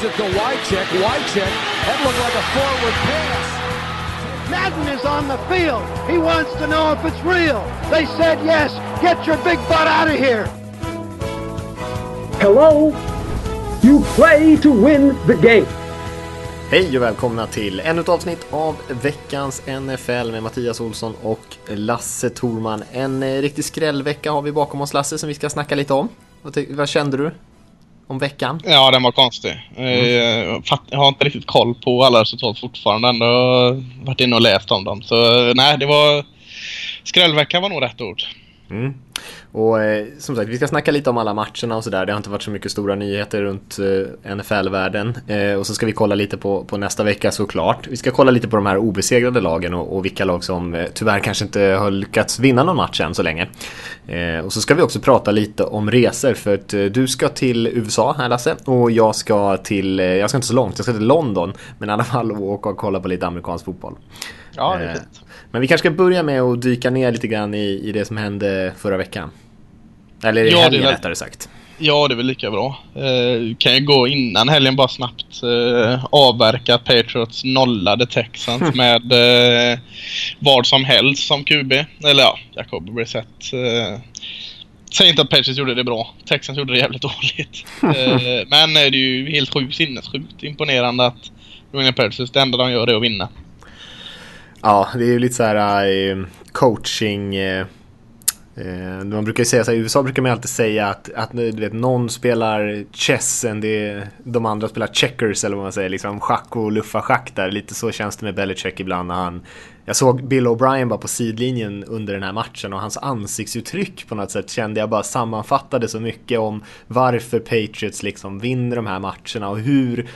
Gives it to Wycheck. Wycheck. That looked like a forward pass. Madden is on the field. He wants to know if it's real. They said yes. Get your big butt out of here. Hello? You play to win the game. Hej och välkomna till ännu ett avsnitt av veckans NFL med Mattias Olsson och Lasse Torman. En eh, riktig skrällvecka har vi bakom oss Lasse som vi ska snacka lite om. Vad, vad kände du om veckan? Ja, den var konstig. Mm. Jag har inte riktigt koll på alla resultat fortfarande. Ändå varit inne och läst om dem. Så nej, det var... Skrällvecka var nog rätt ord. Mm. Och eh, som sagt, vi ska snacka lite om alla matcherna och sådär. Det har inte varit så mycket stora nyheter runt eh, NFL-världen. Eh, och så ska vi kolla lite på, på nästa vecka såklart. Vi ska kolla lite på de här obesegrade lagen och, och vilka lag som eh, tyvärr kanske inte har lyckats vinna någon match än så länge. Eh, och så ska vi också prata lite om resor för att eh, du ska till USA här Lasse och jag ska till, jag ska inte så långt, jag ska till London. Men i alla fall åka och kolla på lite amerikansk fotboll. Ja, det är fint. Men vi kanske ska börja med att dyka ner lite grann i, i det som hände förra veckan. Eller i Ja, helgen väl- rättare sagt. Ja, det är väl lika bra. Eh, kan ju gå innan helgen bara snabbt eh, avverka Patriots nollade Texans med eh, vad som helst som QB. Eller ja, Jacob Brissett. Eh, Säger inte att Patriots gjorde det bra. Texans gjorde det jävligt dåligt. Eh, men eh, det är ju helt sjukt sinnessjukt imponerande att New England Patriots, det enda de gör är att vinna. Ja, det är ju lite så här eh, coaching... Eh, eh, man brukar ju säga så här, i USA brukar man alltid säga att, att du vet, någon spelar chess än det, de andra spelar checkers eller vad man säger, liksom schack och luffa schack där. Lite så känns det med Belichick ibland när han jag såg Bill O'Brien bara på sidlinjen under den här matchen och hans ansiktsuttryck på något sätt kände jag bara sammanfattade så mycket om varför Patriots liksom vinner de här matcherna och hur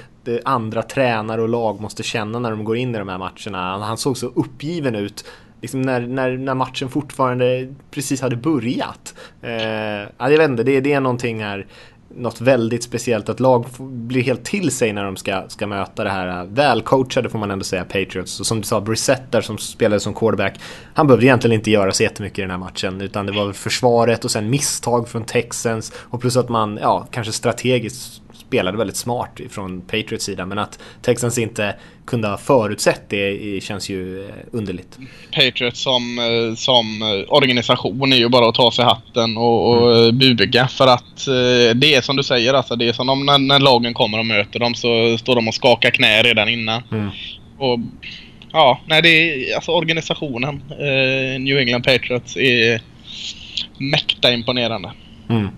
andra tränare och lag måste känna när de går in i de här matcherna. Han, såg så uppgiven ut liksom när, när, när matchen fortfarande precis hade börjat. Eh, jag vet inte, det, det är någonting här något väldigt speciellt att lag blir helt till sig när de ska, ska möta det här eh, välcoachade får man ändå säga Patriots. Och som du sa, Brissett där som spelade som quarterback, han behövde egentligen inte göra så jättemycket i den här matchen utan det var väl försvaret och sen misstag från Texans och plus att man, ja, kanske strategiskt spelade väldigt smart från Patriots sida men att Texans inte kunde ha förutsett det känns ju eh, underligt. Patriots som, eh, som eh, organisation är ju bara att ta sig hatten och, och mm. buga för att det är som du säger alltså det är som om när, när lagen kommer och möter dem så står de och skakar knä redan innan. Mm. Och ja, nej det är alltså organisationen New England Patriots är mäkta imponerande. Mm.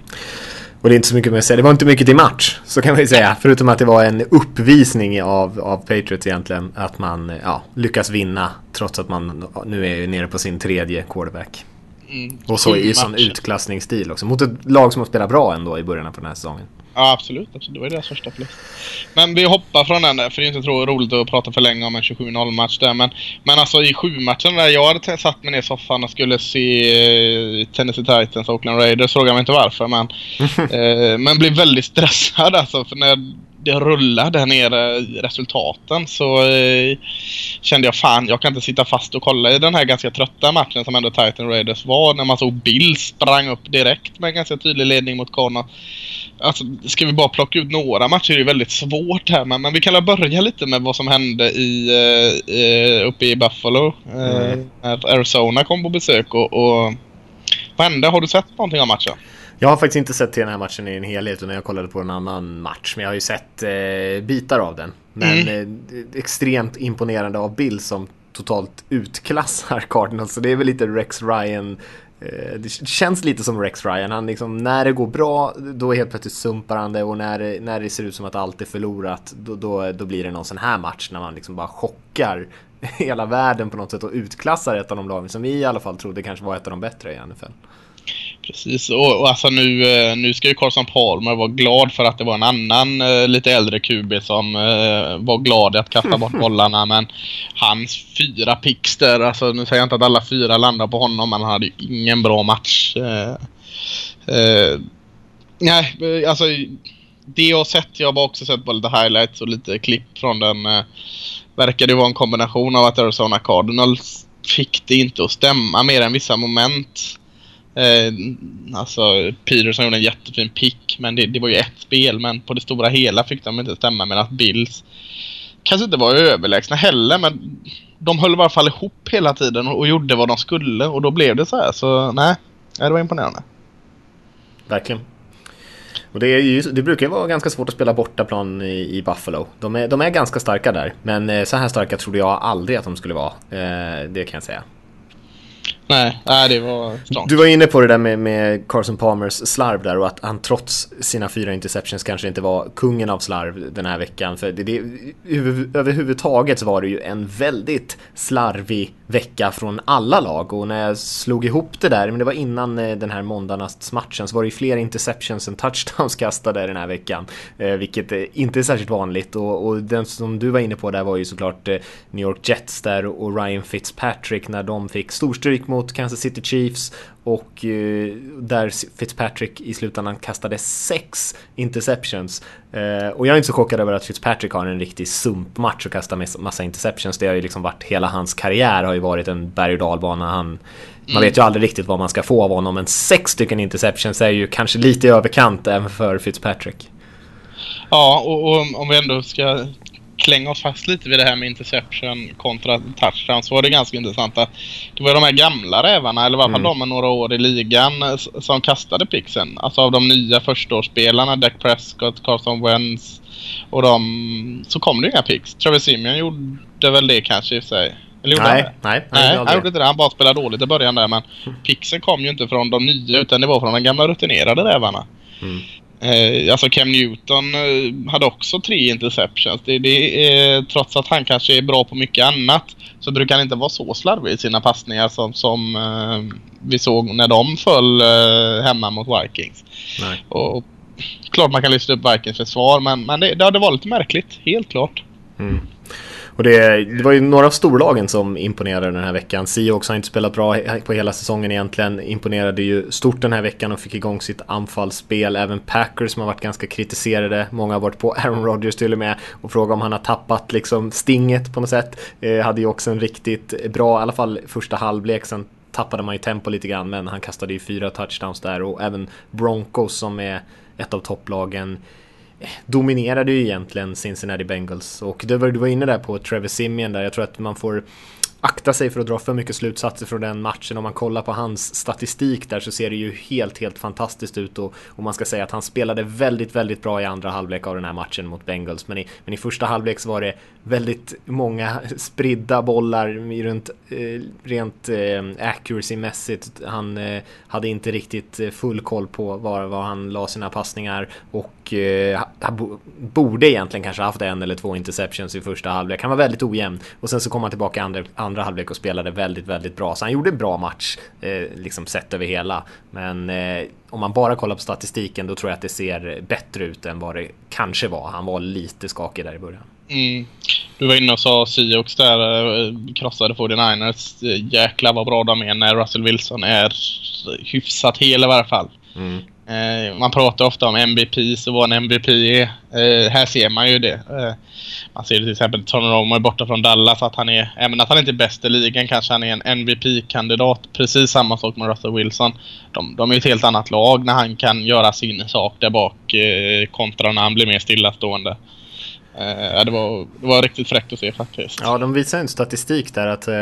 Och det är inte så mycket mer att säga. Det var inte mycket till match, så kan man ju säga. Förutom att det var en uppvisning av, av Patriots egentligen. Att man ja, lyckas vinna trots att man nu är nere på sin tredje quarterback. Mm. Och så i sån utklassningsstil också. Mot ett lag som har spelat bra ändå i början på den här säsongen. Ja, absolut. absolut. Det var ju deras första förlust. Men vi hoppar från den där, för det är inte roligt att prata för länge om en 27-0 match där. Men, men alltså i sju matchen där jag hade satt mig ner i soffan och skulle se eh, Tennessee Titans och Oakland Raiders. Frågar mig inte varför, men... eh, men blev väldigt stressad alltså. För när det rullade där nere i resultaten så eh, kände jag fan, jag kan inte sitta fast och kolla i den här ganska trötta matchen som ändå Titan Raiders var. När man såg Bill sprang upp direkt med en ganska tydlig ledning mot Connor. Alltså, ska vi bara plocka ut några matcher är det väldigt svårt här men, men vi kan väl börja lite med vad som hände i, eh, eh, uppe i Buffalo. Eh, Mm. När Arizona kom på besök och, och vad hände? Har du sett någonting av matchen? Jag har faktiskt inte sett till den här matchen i en helhet utan jag kollade på en annan match. Men jag har ju sett eh, bitar av den. Men eh, extremt imponerande av Bill som totalt utklassar Cardinals. Så det är väl lite Rex Ryan. Eh, det känns lite som Rex Ryan. Han liksom, när det går bra, då helt plötsligt sumpar han det. Och när, det- när det ser ut som att allt är förlorat, då, då, då blir det någon sån här match när man liksom bara chockar hela världen på något sätt och utklassar ett av de lagen som vi i alla fall trodde kanske var ett av de bättre i NFL. Precis, och, och alltså nu, eh, nu ska ju Carson Palmer vara glad för att det var en annan eh, lite äldre QB som eh, var glad i att kasta bort bollarna. Men hans fyra picks där, alltså nu säger jag inte att alla fyra landar på honom, men han hade ju ingen bra match. Eh, nej, alltså det jag har sett, jag har också sett bara lite highlights och lite klipp från den. Eh, verkade vara en kombination av att Arizona Cardinals fick det inte att stämma mer än vissa moment. Eh, alltså Peterson gjorde en jättefin pick. Men det, det var ju ett spel. Men på det stora hela fick de inte stämma. med att Bills kanske inte var överlägsna heller. Men de höll i alla fall ihop hela tiden och, och gjorde vad de skulle. Och då blev det så här. Så nej, det var imponerande. Verkligen. Och det, är ju, det brukar vara ganska svårt att spela bortaplan i, i Buffalo. De är, de är ganska starka där. Men eh, så här starka trodde jag aldrig att de skulle vara. Eh, det kan jag säga. Nej, nej det var strångt. Du var inne på det där med, med Carson Palmers slarv där och att han trots sina fyra interceptions kanske inte var kungen av slarv den här veckan. För det, det, överhuvudtaget så var det ju en väldigt slarvig vecka från alla lag. Och när jag slog ihop det där, men det var innan eh, den här måndagsmatchen, så var det ju fler interceptions än touchdowns kastade den här veckan. Eh, vilket eh, inte är särskilt vanligt. Och, och den som du var inne på där var ju såklart New York Jets där och Ryan Fitzpatrick när de fick storstryk mot Kansas City Chiefs och eh, där Fitzpatrick i slutändan kastade sex interceptions. Eh, och jag är inte så chockad över att Fitzpatrick har en riktig sumpmatch och kastar massa interceptions. Det har ju liksom varit hela hans karriär har ju varit en berg och dalbana. Han, mm. Man vet ju aldrig riktigt vad man ska få av honom men sex stycken interceptions är ju kanske lite överkant även för Fitzpatrick. Ja, och, och om vi ändå ska klänga oss fast lite vid det här med interception kontra touchdown så var det ganska intressant att det var de här gamla rävarna, eller i alla fall mm. de med några år i ligan, som kastade pixen. Alltså av de nya förstaårsspelarna, Dak Prescott, Carson Wentz och de... Så kom det inga pix. Travis Simeon gjorde väl det kanske i sig. Eller nej, han det? Nej, nej, han gjorde inte det. Han bara spelade dåligt i början där men mm. pixen kom ju inte från de nya utan det var från de gamla rutinerade rävarna. Mm. Eh, alltså Cam Newton eh, hade också tre interceptions. Det, det är, trots att han kanske är bra på mycket annat så brukar han inte vara så slarvig i sina passningar som, som eh, vi såg när de föll eh, hemma mot Vikings. Nej. Och, klart man kan lyfta upp Vikings försvar men, men det, det, det var lite märkligt, helt klart. Mm. Och det, det, var ju några av storlagen som imponerade den här veckan. Seahawks har inte spelat bra på hela säsongen egentligen. Imponerade ju stort den här veckan och fick igång sitt anfallsspel. Även Packers som har varit ganska kritiserade. Många har varit på Aaron Rodgers till och med och frågat om han har tappat liksom stinget på något sätt. Eh, hade ju också en riktigt bra, i alla fall första halvlek. Sen tappade man ju tempo lite grann men han kastade ju fyra touchdowns där och även Broncos som är ett av topplagen dominerade ju egentligen Cincinnati Bengals och det var, du var inne där på Trevor Simeon där, jag tror att man får akta sig för att dra för mycket slutsatser från den matchen. Om man kollar på hans statistik där så ser det ju helt, helt fantastiskt ut och, och man ska säga att han spelade väldigt, väldigt bra i andra halvlek av den här matchen mot Bengals. Men i, men i första halvlek så var det väldigt många spridda bollar runt, eh, rent eh, accuracy-mässigt. Han eh, hade inte riktigt eh, full koll på var, var han la sina passningar och eh, han borde egentligen kanske haft en eller två interceptions i första halvlek. Han var väldigt ojämn och sen så kom han tillbaka i andra, andra halvlek och spelade väldigt, väldigt bra. Så han gjorde en bra match, eh, liksom sett över hela. Men eh, om man bara kollar på statistiken då tror jag att det ser bättre ut än vad det kanske var. Han var lite skakig där i början. Mm. Du var inne och sa Sioux där, eh, krossade 49ers. Jäklar vad bra de är när Russell Wilson är hyfsat hel i varje fall. Mm. Eh, man pratar ofta om MVPs och vad en MVP är. Eh, här ser man ju det. Eh, man ser till exempel Tony Romo är borta från Dallas, att han är, även att han inte är bäst i ligan kanske han är en MVP-kandidat. Precis samma sak med Russell Wilson. De, de är ett helt annat lag när han kan göra sin sak där bak eh, kontra när han blir mer stillastående. Eh, det, var, det var riktigt fräckt att se faktiskt. Ja, de visar en statistik där att eh,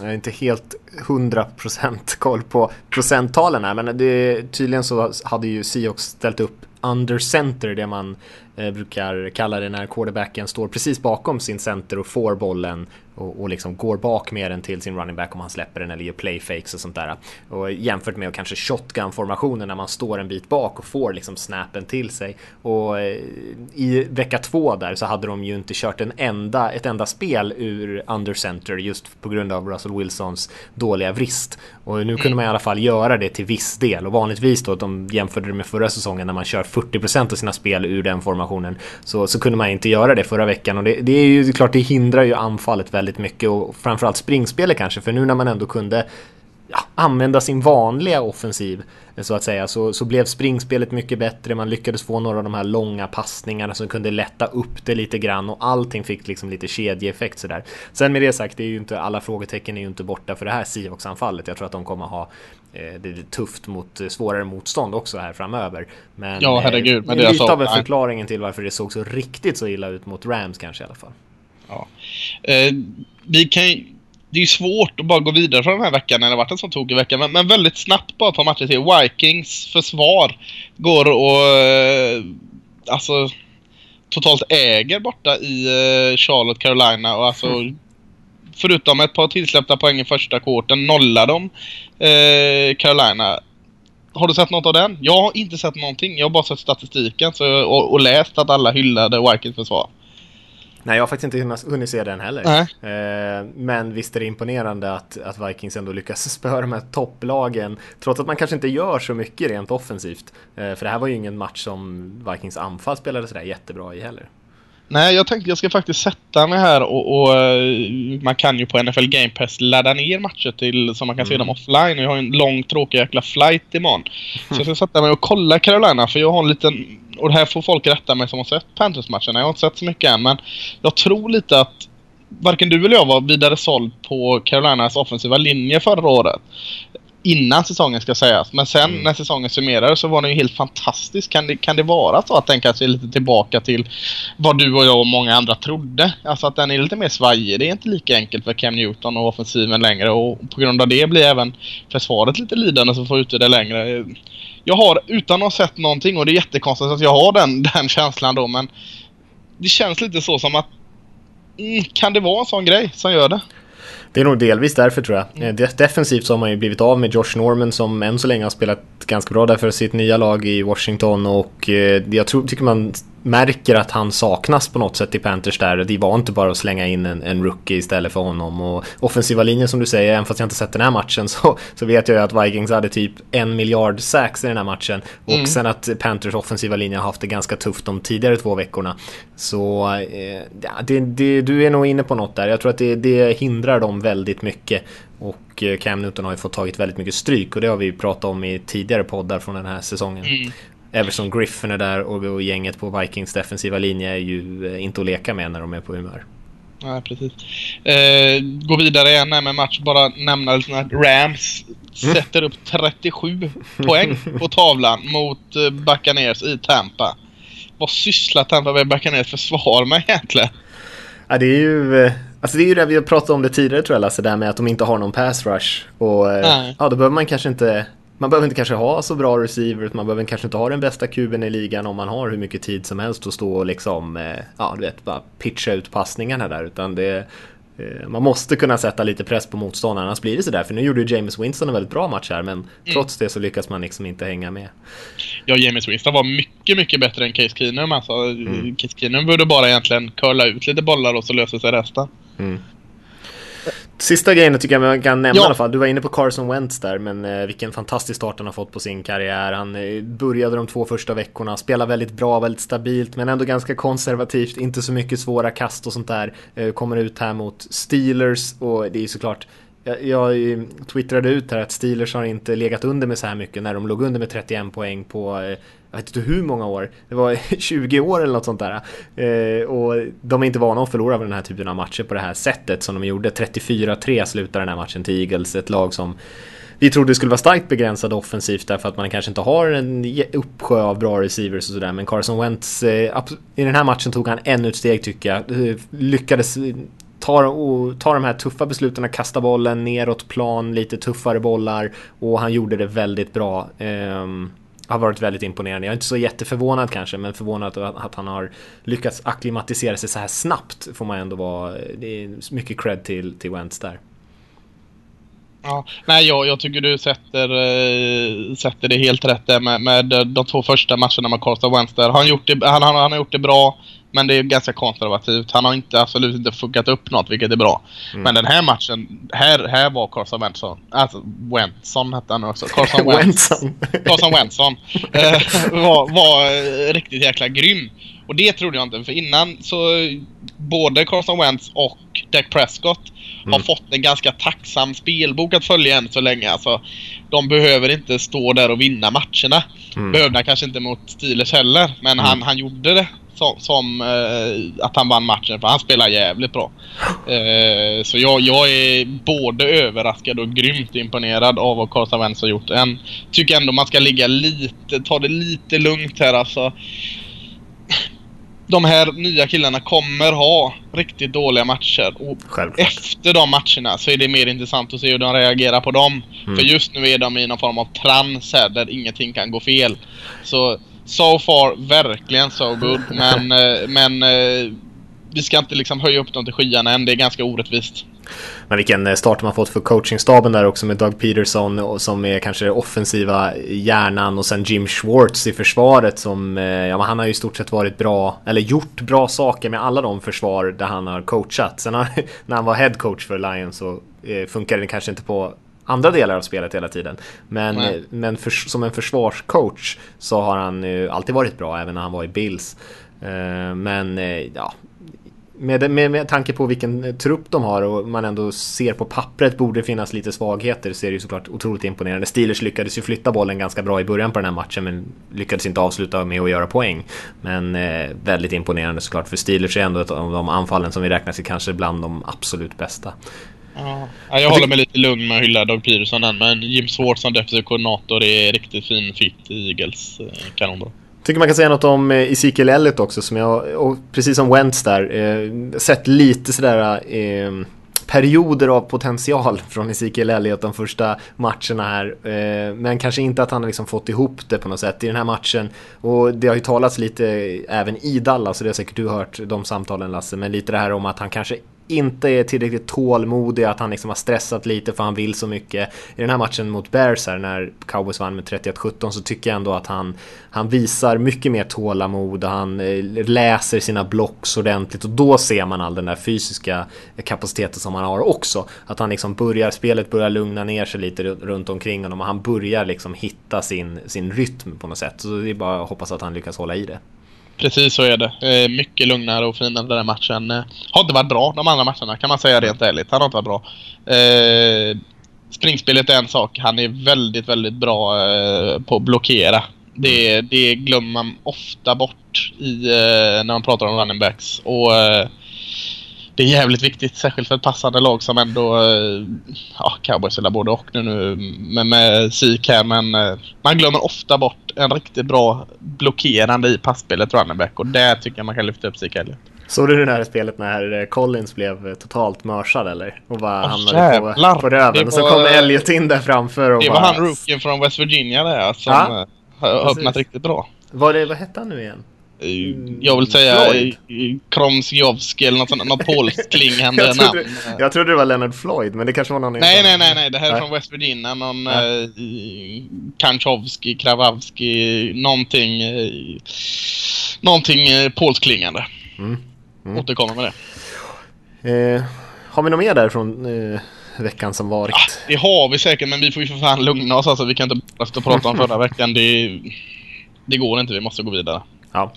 jag är inte helt 100% koll på procenttalen här, men det, tydligen så hade ju Seahawks ställt upp under center, det man eh, brukar kalla det när quarterbacken står precis bakom sin center och får bollen och, och liksom går bak med den till sin running back om han släpper den eller gör playfakes och sånt där. Och jämfört med kanske shotgun-formationen när man står en bit bak och får liksom snappen till sig. Och eh, i vecka två där så hade de ju inte kört en enda, ett enda spel ur under center just på grund av Russell Wilsons dåliga vrist. Och nu kunde man i alla fall göra det till viss del och vanligtvis då de jämförde det med förra säsongen när man kör 40% av sina spel ur den formationen så, så kunde man inte göra det förra veckan och det, det är ju klart det hindrar ju anfallet väldigt väldigt mycket och framförallt springspelet kanske för nu när man ändå kunde ja, använda sin vanliga offensiv så att säga så, så blev springspelet mycket bättre. Man lyckades få några av de här långa passningarna som kunde lätta upp det lite grann och allting fick liksom lite kedjeeffekt sådär. Sen med det sagt, det är ju inte alla frågetecken är ju inte borta för det här Seahawks-anfallet. Jag tror att de kommer ha eh, det är tufft mot eh, svårare motstånd också här framöver. Men, ja, herregud. Men det är lite av en förklaringen till varför det såg så riktigt så illa ut mot Rams kanske i alla fall. Ja. Eh, vi kan det är ju svårt att bara gå vidare från den här veckan när det varit en sån tokig vecka. Men, men, väldigt snabbt bara par matcher till. Vikings försvar går och eh, alltså totalt äger borta i eh, Charlotte, Carolina och alltså mm. förutom ett par tillsläppta poäng i första kvarten nollar de eh, Carolina. Har du sett något av den? Jag har inte sett någonting. Jag har bara sett statistiken så, och, och läst att alla hyllade Vikings försvar. Nej, jag har faktiskt inte hunnit se den heller. Eh, men visst är det imponerande att, att Vikings ändå lyckas spöa de här topplagen. Trots att man kanske inte gör så mycket rent offensivt. Eh, för det här var ju ingen match som Vikings anfall spelade sådär jättebra i heller. Nej, jag tänkte jag ska faktiskt sätta mig här och, och, eh, man kan ju på NFL Game Pass ladda ner matcher till så man kan mm. se dem offline. Jag har en lång tråkig jäkla flight imorgon. Så jag ska sätta mig och kolla Carolina för jag har en liten... Och det här får folk rätta mig som har sett Panthers-matcherna. Jag har inte sett så mycket än men jag tror lite att varken du eller jag var vidare såld på Carolinas offensiva linje förra året innan säsongen ska sägas. Men sen mm. när säsongen summerades så var den ju helt fantastisk. Kan det, kan det vara så att den kanske är lite tillbaka till vad du och jag och många andra trodde? Alltså att den är lite mer svajig. Det är inte lika enkelt för Cam Newton och offensiven längre och på grund av det blir även försvaret lite lidande som får ut det längre. Jag har, utan att ha sett någonting och det är jättekonstigt att jag har den, den känslan då men det känns lite så som att mm, kan det vara en sån grej som gör det? Det är nog delvis därför tror jag. Mm. Defensivt så har man ju blivit av med Josh Norman som än så länge har spelat ganska bra där för sitt nya lag i Washington och eh, jag tror, tycker man märker att han saknas på något sätt i Panthers där. Det var inte bara att slänga in en, en rookie istället för honom. Och offensiva linjen som du säger, även fast jag inte sett den här matchen så, så vet jag ju att Vikings hade typ en miljard sacks i den här matchen. Och mm. sen att Panthers offensiva linje har haft det ganska tufft de tidigare två veckorna. Så eh, det, det, du är nog inne på något där. Jag tror att det, det hindrar dem väldigt mycket. Och eh, Cam Newton har ju fått tagit väldigt mycket stryk och det har vi pratat om i tidigare poddar från den här säsongen. Mm. Everson Griffin är där och, gänget på Vikings defensiva linje är ju eh, inte att leka med när de är på humör. Nej, precis. Eh, gå vidare igen med match. Bara nämna lite att Rams mm. sätter upp 37 poäng på tavlan mot eh, Buccaneers i Tampa. Vad sysslar Tampa med Buccaneers försvar med egentligen? Ja, det är ju... Eh, alltså det är ju det vi har pratat om det tidigare tror jag Lasse, där med att de inte har någon pass rush. Och Nej. ja, då behöver man kanske inte man behöver inte kanske ha så bra receivers, man behöver kanske inte ha den bästa kuben i ligan om man har hur mycket tid som helst att stå och liksom, eh, ja du vet, bara pitcha ut passningarna där. Utan det, eh, man måste kunna sätta lite press på motståndaren, annars blir det sådär. För nu gjorde ju James Winston en väldigt bra match här, men mm. trots det så lyckas man liksom inte hänga med. Ja, James Winston var mycket, mycket bättre än Case Keenum. Alltså, mm. Case Keenum borde bara egentligen curla ut lite bollar och så löser sig resten. Mm. Sista grejen tycker jag man kan nämna ja. i alla fall. Du var inne på Carson Wentz där, men eh, vilken fantastisk start han har fått på sin karriär. Han eh, började de två första veckorna, spelade väldigt bra, väldigt stabilt, men ändå ganska konservativt. Inte så mycket svåra kast och sånt där. Eh, kommer ut här mot Steelers och det är såklart jag, jag twittrade ut här att Steelers har inte legat under med så här mycket när de låg under med 31 poäng på eh, jag vet inte hur många år, det var 20 år eller något sånt där. Eh, och de är inte vana att förlora den här typen av matcher på det här sättet som de gjorde. 34-3 slutar den här matchen till Eagles, ett lag som vi trodde skulle vara starkt begränsade offensivt därför att man kanske inte har en uppsjö av bra receivers och sådär. Men Carson Wentz, eh, i den här matchen tog han ännu ett steg tycker jag. Eh, lyckades Tar och, de här tuffa besluten att kasta bollen neråt plan, lite tuffare bollar och han gjorde det väldigt bra. Eh, har varit väldigt imponerande. Jag är inte så jätteförvånad kanske, men förvånad att han har lyckats akklimatisera sig så här snabbt får man ändå vara. Det är mycket cred till, till Wentz där. Ja, nej, jag, jag tycker du sätter, äh, sätter det helt rätt där med, med de två första matcherna med Karlstad Wentz där. Han, gjort det, han, han, han har gjort det bra. Men det är ganska konservativt. Han har inte, absolut inte fuckat upp något, vilket är bra. Mm. Men den här matchen, här, här var Carson Wentson. Alltså, Wentson hette han också. Carson Wentson. Carson Wentson. eh, var, var riktigt jäkla grym. Och det trodde jag inte, för innan så både Carson Wentz och Dak Prescott har fått en ganska tacksam spelbok att följa än så länge. Alltså, de behöver inte stå där och vinna matcherna. Mm. Behövde han kanske inte mot Steelers heller, men han, han gjorde det som, som eh, att han vann matchen för han spelar jävligt bra. Eh, så jag, jag är både överraskad och grymt imponerad av vad Carson Wentz har gjort. En, tycker ändå man ska ligga lite, ta det lite lugnt här alltså. De här nya killarna kommer ha riktigt dåliga matcher. Och Självklart. efter de matcherna så är det mer intressant att se hur de reagerar på dem. För just nu är de i någon form av trans här där ingenting kan gå fel. Så so far verkligen so good. Men, eh, men eh, vi ska inte liksom höja upp dem till skyarna än. Det är ganska orättvist. Men vilken eh, start man fått för coachingstaben där också med Doug Peterson som är kanske offensiva hjärnan och sen Jim Schwartz i försvaret som, ja han har ju i stort sett varit bra, eller gjort bra saker med alla de försvar där han har coachat. Sen har, när han var head coach för Lions så funkade det kanske inte på andra delar av spelet hela tiden. Men, Nej. eh, men för, som en försvarscoach så har han ju alltid varit bra, även när han var i Bills. Eh, Men eh, ja, med, med, med tanke på vilken trupp de har och man ändå ser på pappret borde det finnas lite svagheter så är det ju såklart otroligt imponerande. Steelers lyckades ju flytta bollen ganska bra i början på den här matchen men lyckades inte avsluta med att göra poäng. Men eh, väldigt imponerande såklart för Steelers är ändå ett av de anfallen som vi räknar till kanske bland de absolut bästa. Ja, jag håller mig lite lugn med att hylla Doug Peterson än. Men Jim Schwartz som defensiv koordinator är riktigt fin fit i Eagles. Eh, Kanonbra. Tycker man kan säga något om eh, Ezekiel Elliott också som jag, och precis som Wentz där, eh, sett lite sådär eh, perioder av potential från Ezekiel Elliott de första matcherna här. Eh, men kanske inte att han har liksom fått ihop det på något sätt i den här matchen. Och det har ju talats lite även i Dallas, och det har säkert du hört de samtalen Lasse, men lite det här om att han kanske inte är tillräckligt tålmodig, att han liksom har stressat lite för han vill så mycket. I den här matchen mot Bears här när Cowboys vann med 31-17 så tycker jag ändå att han, han visar mycket mer tålamod och han eh, läser sina blocks ordentligt och då ser man all den där fysiska kapaciteten som han har också. Att han liksom börjar, spelet börjar lugna ner sig lite runt omkring honom och han börjar liksom hitta sin, sin rytm på något sätt. Så det är bara att hoppas att han lyckas hålla i det. Precis så är det. Mycket lugnare och finare den här matchen. Eh, har inte varit bra de andra matcherna kan man säga rent ärligt. Han har inte varit bra. Eh, springspelet är en sak. Han är väldigt, väldigt bra eh, på att blockera. Det, det glömmer man ofta bort i, eh, när man pratar om running backs. Och det är jävligt viktigt, särskilt för ett passande lag som ändå... Ja, cowboys eller både och nu, nu med, med här, men man glömmer ofta bort en riktigt bra blockerande i passspelet running back och där tycker jag man kan lyfta upp Zeke Elliott. Såg du det här spelet när eh, Collins blev eh, totalt mörsad eller? Och bara Åh, hamnade jävlar. på, på röven. Och så kom Elliot in där framför och Det bara... var han rookien från West Virginia där som Ja, eh, öppnat riktigt bra. Var det, vad hette han nu igen? Eh, Jag vill säga Floyd. Kromsjovski eller något sånt, något polskklingande Jag trodde, namn. jag trodde det var Leonard Floyd, men det kanske var någon Nej, nej, nej, nej. Det här är Nej. från West Virginia. Någon Ja. eh, Kanchovski, Krawowski, någonting... Eh, någonting eh. Mm. Mm. Återkommer med det. Eh, har vi något mer där från eh, veckan som varit? Ah, det har vi säkert, men vi får ju för fan lugna oss. Alltså, vi kan inte bara stå och prata om förra veckan. Det, det går inte. Vi måste gå vidare. Ja.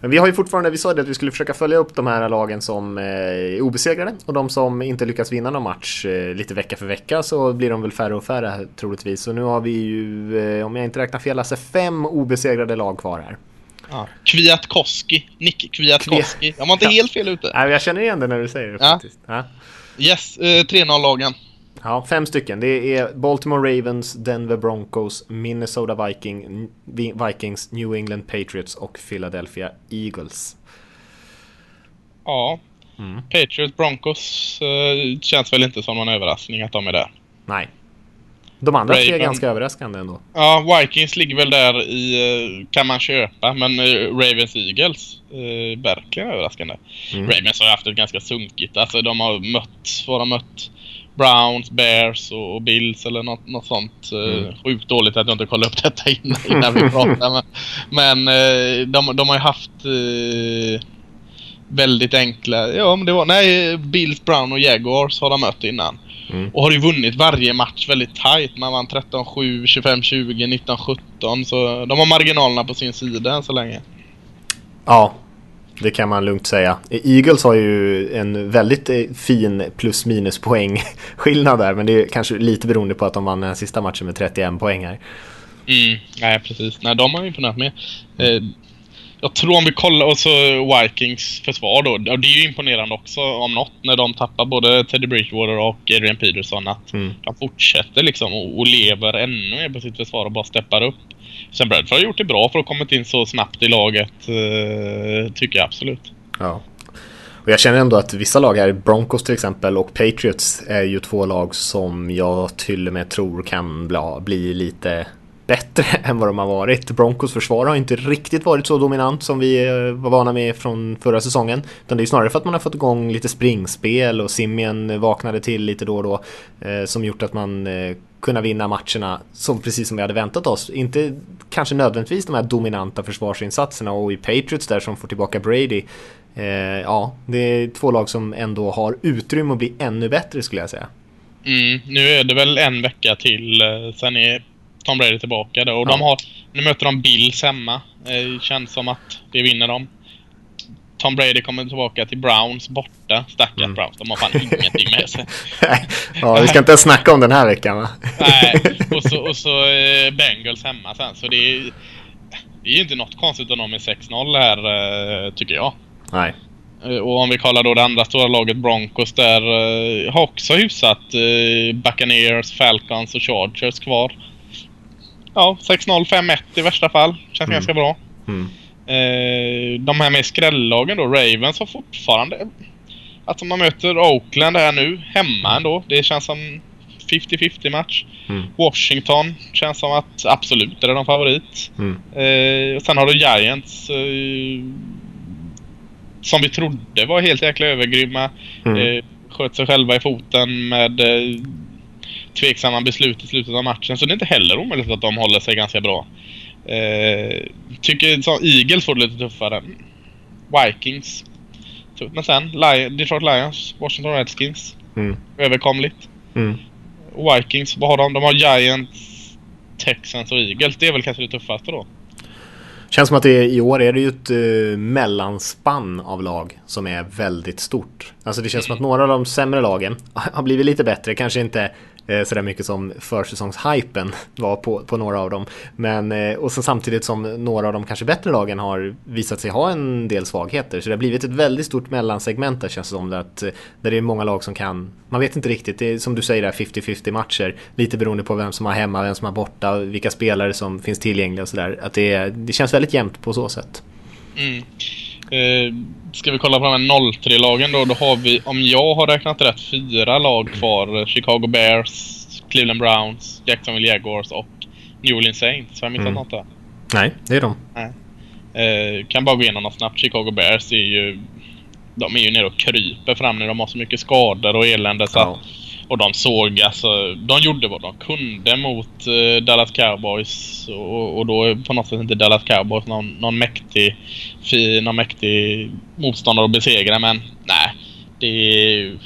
Men vi har ju fortfarande, vi sa det att vi skulle försöka följa upp de här lagen som eh, är obesegrade och de som inte lyckas vinna någon match eh, lite vecka för vecka så blir de väl färre och färre troligtvis. Så nu har vi ju, eh, om jag inte räknar fel, alltså fem obesegrade lag kvar här. Ja. Kwiatkowski. Nick Kwiatkowski. Jag var inte Ja. helt fel ute. Nej, jag känner igen det när du säger det Ja. faktiskt. Ja. Yes, eh, 3-0-lagen. Ja, fem stycken. Det är Baltimore Ravens, Denver Broncos, Minnesota Viking, Vikings, New England Patriots och Philadelphia Eagles. Ja. Mm. Patriots Broncos eh, känns väl inte som någon överraskning att de är där. Nej. De andra tre är Raven. ganska överraskande ändå. Ja, Vikings ligger väl där i eh, kan man köpa, men eh, Ravens Eagles eh, verkligen överraskande. Mm. Ravens har haft ett ganska sunkigt, alltså de har mött, vad de mött? Browns, Bears och, Bills eller något, något sånt. Eh, Mm. Sjukt dåligt att jag inte kollade upp detta innan, innan vi pratade. Men, men eh, de, de har ju haft eh, väldigt enkla, ja men det var, nej Bills, Brown och Jaguars har de mött innan. Mm. Och har ju vunnit varje match väldigt tight. Man vann 13-7, 25-20, 19-17. Så de har marginalerna på sin sida än så länge. Ja det kan man lugnt säga. Eagles har ju en väldigt eh, fin plus minus poäng skillnad där, men det är kanske lite beroende på att de vann den sista matchen med 31 poäng här. Mm, nej precis. Nej, de har ju imponerat med. Eh, jag tror om vi kollar, och så Vikings försvar då. Det är ju imponerande också om något när de tappar både Teddy Bridgewater och Adrian Peterson. Att mm. de fortsätter liksom och, och, lever ännu mer på sitt försvar och bara steppar upp. Sen Bradford har gjort det bra för att ha kommit in så snabbt i laget. Eh, tycker jag absolut. Ja. Och jag känner ändå att vissa lag här, Broncos till exempel och Patriots är ju två lag som jag till och med tror kan bli lite bättre än vad de har varit. Broncos försvar har inte riktigt varit så dominant som vi eh, var vana med från förra säsongen. Utan det är snarare för att man har fått igång lite springspel och Simien vaknade till lite då och då. Eh, som gjort att man eh, vinna matcherna som precis som vi hade väntat oss. Inte kanske nödvändigtvis de här dominanta försvarsinsatserna och i Patriots där som får tillbaka Brady. Eh, ja, det är två lag som ändå har utrymme att bli ännu bättre skulle jag säga. Mm, nu är det väl en vecka till, eh, sen är Tom Brady tillbaka då. Och ja. de har, nu möter de Bills hemma. Det känns som att det vinner de. Tom Brady kommer tillbaka till Browns borta. Stackars mm. Browns, de har fan ingenting med sig. ja, vi ska inte snacka om den här veckan va? Nej, och så, och så eh, Bengals hemma sen. Så det är, det är ju inte något konstigt att de är 6-0 här, eh, tycker jag. Nej. Eh, och om vi kollar då det andra stora laget Broncos där eh, har också hyfsat eh, Buccaneers, Falcons och Chargers kvar ja, 6-0, 5-1 i värsta fall. Känns mm. ganska bra. Mm. Eh, de här med skrällagen då, Ravens har fortfarande... Att man möter Oakland här nu, hemma ändå. Det känns som 50-50 match. Mm. Washington känns som att absolut är de favorit. Mm. Eh, och sen har du Giants. Eh, som vi trodde var helt jäkla övergrymma. Mm. Eh, sköt sig själva i foten med eh, tveksamma beslut i slutet av matchen. Så det är inte heller omöjligt att de håller sig ganska bra. Eh, tycker så, Eagles får det lite tuffare. Vikings. Men sen Lion, Detroit Lions, Washington Redskins. Mm. Överkomligt. Mm. Vikings, vad har de? De har Giants, Texans och Eagles. Det är väl kanske det tuffaste då. Känns som att det i år är det ju ett uh, mellanspann av lag som är väldigt stort. Alltså det känns mm. som att några av de sämre lagen har blivit lite bättre. Kanske inte eh, sådär mycket som försäsongshypen var på, på några av dem. Men, eh, och så samtidigt som några av de kanske bättre lagen har visat sig ha en del svagheter. Så det har blivit ett väldigt stort mellansegment där känns det som. Att, eh, där det är många lag som kan, man vet inte riktigt, det är som du säger där 50-50 matcher. Lite beroende på vem som har hemma, vem som har borta, vilka spelare som finns tillgängliga och sådär. Att det, det känns väldigt jämnt på så sätt. Mm. Eh, ska vi kolla på de här 0-3-lagen då? Då har vi, om jag har räknat rätt, fyra lag kvar. Chicago Bears, Cleveland Browns, Jacksonville Jaguars och New Orleans Saints. Har jag missat mm. något där? Nej, det är de. Nej. Eh, kan bara gå igenom dem snabbt. Chicago Bears är ju... De är ju nere och kryper fram när de har så mycket skador och elände så ja. att och de såg alltså, de gjorde vad de kunde mot uh, Dallas Cowboys och, och, då är på något sätt inte Dallas Cowboys någon, någon mäktig fin, någon mäktig motståndare att besegra men nej. Det är,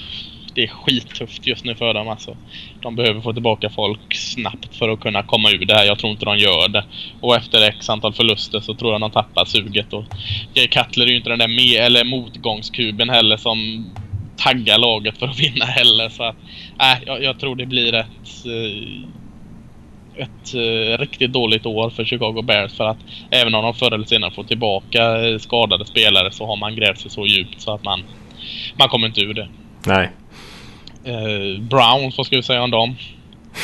det är skittufft just nu för dem alltså. De behöver få tillbaka folk snabbt för att kunna komma ur det här. Jag tror inte de gör det. Och efter x antal förluster så tror jag de tappar suget. Och Jay Cutler är ju inte den där med, eller motgångskuben heller som tagga laget för att vinna heller. Så att, äh, jag, jag tror det blir ett, eh, ett uh, riktigt dåligt år för Chicago Bears. För att även om de förr eller senare får tillbaka eh, skadade spelare så har man grävt sig så djupt så att man, man kommer inte ur det. Nej. Uh, Browns, vad ska vi säga om dem?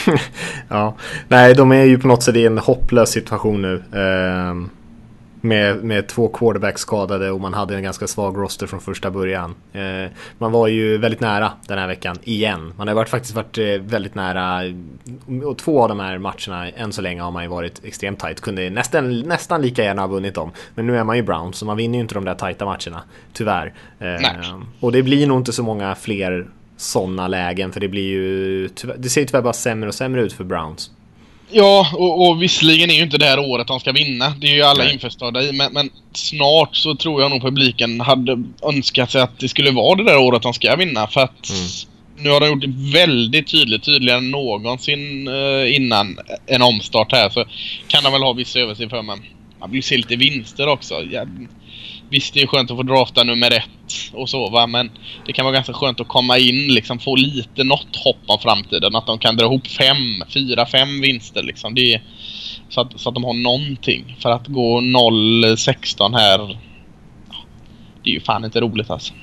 ja, nej de är ju på något sätt i en hopplös situation nu. Uh, med, med två quarterbacks skadade och man hade en ganska svag roster från första början. Eh, man var ju väldigt nära den här veckan, igen. Man har varit, faktiskt varit eh, väldigt nära, och två av de här matcherna än så länge har man ju varit extremt tight. Kunde nästan, nästan lika gärna ha vunnit dem. Men nu är man ju Brown så man vinner ju inte de där tajta matcherna, tyvärr. Eh, och det blir nog inte så många fler sådana lägen för det blir ju, det ser ju tyvärr bara sämre och sämre ut för Browns. Ja, och, och visserligen är ju inte det här året de ska vinna. Det är ju alla införstådda i. Men, men, snart så tror jag nog publiken hade önskat sig att det skulle vara det där året de ska vinna. För att mm. nu har de gjort det väldigt tydligt, tydligare än någonsin eh, innan en omstart här. Så kan de väl ha vissa överseende för men man vill se lite vinster också. Ja, Visst, det är skönt att få drafta nummer ett och så va, men det kan vara ganska skönt att komma in liksom, få lite något hopp om framtiden. Att de kan dra ihop fem, fyra, fem vinster liksom. Det är, så, att, så att de har någonting. För att gå 0-16 här, det är ju fan inte roligt alltså.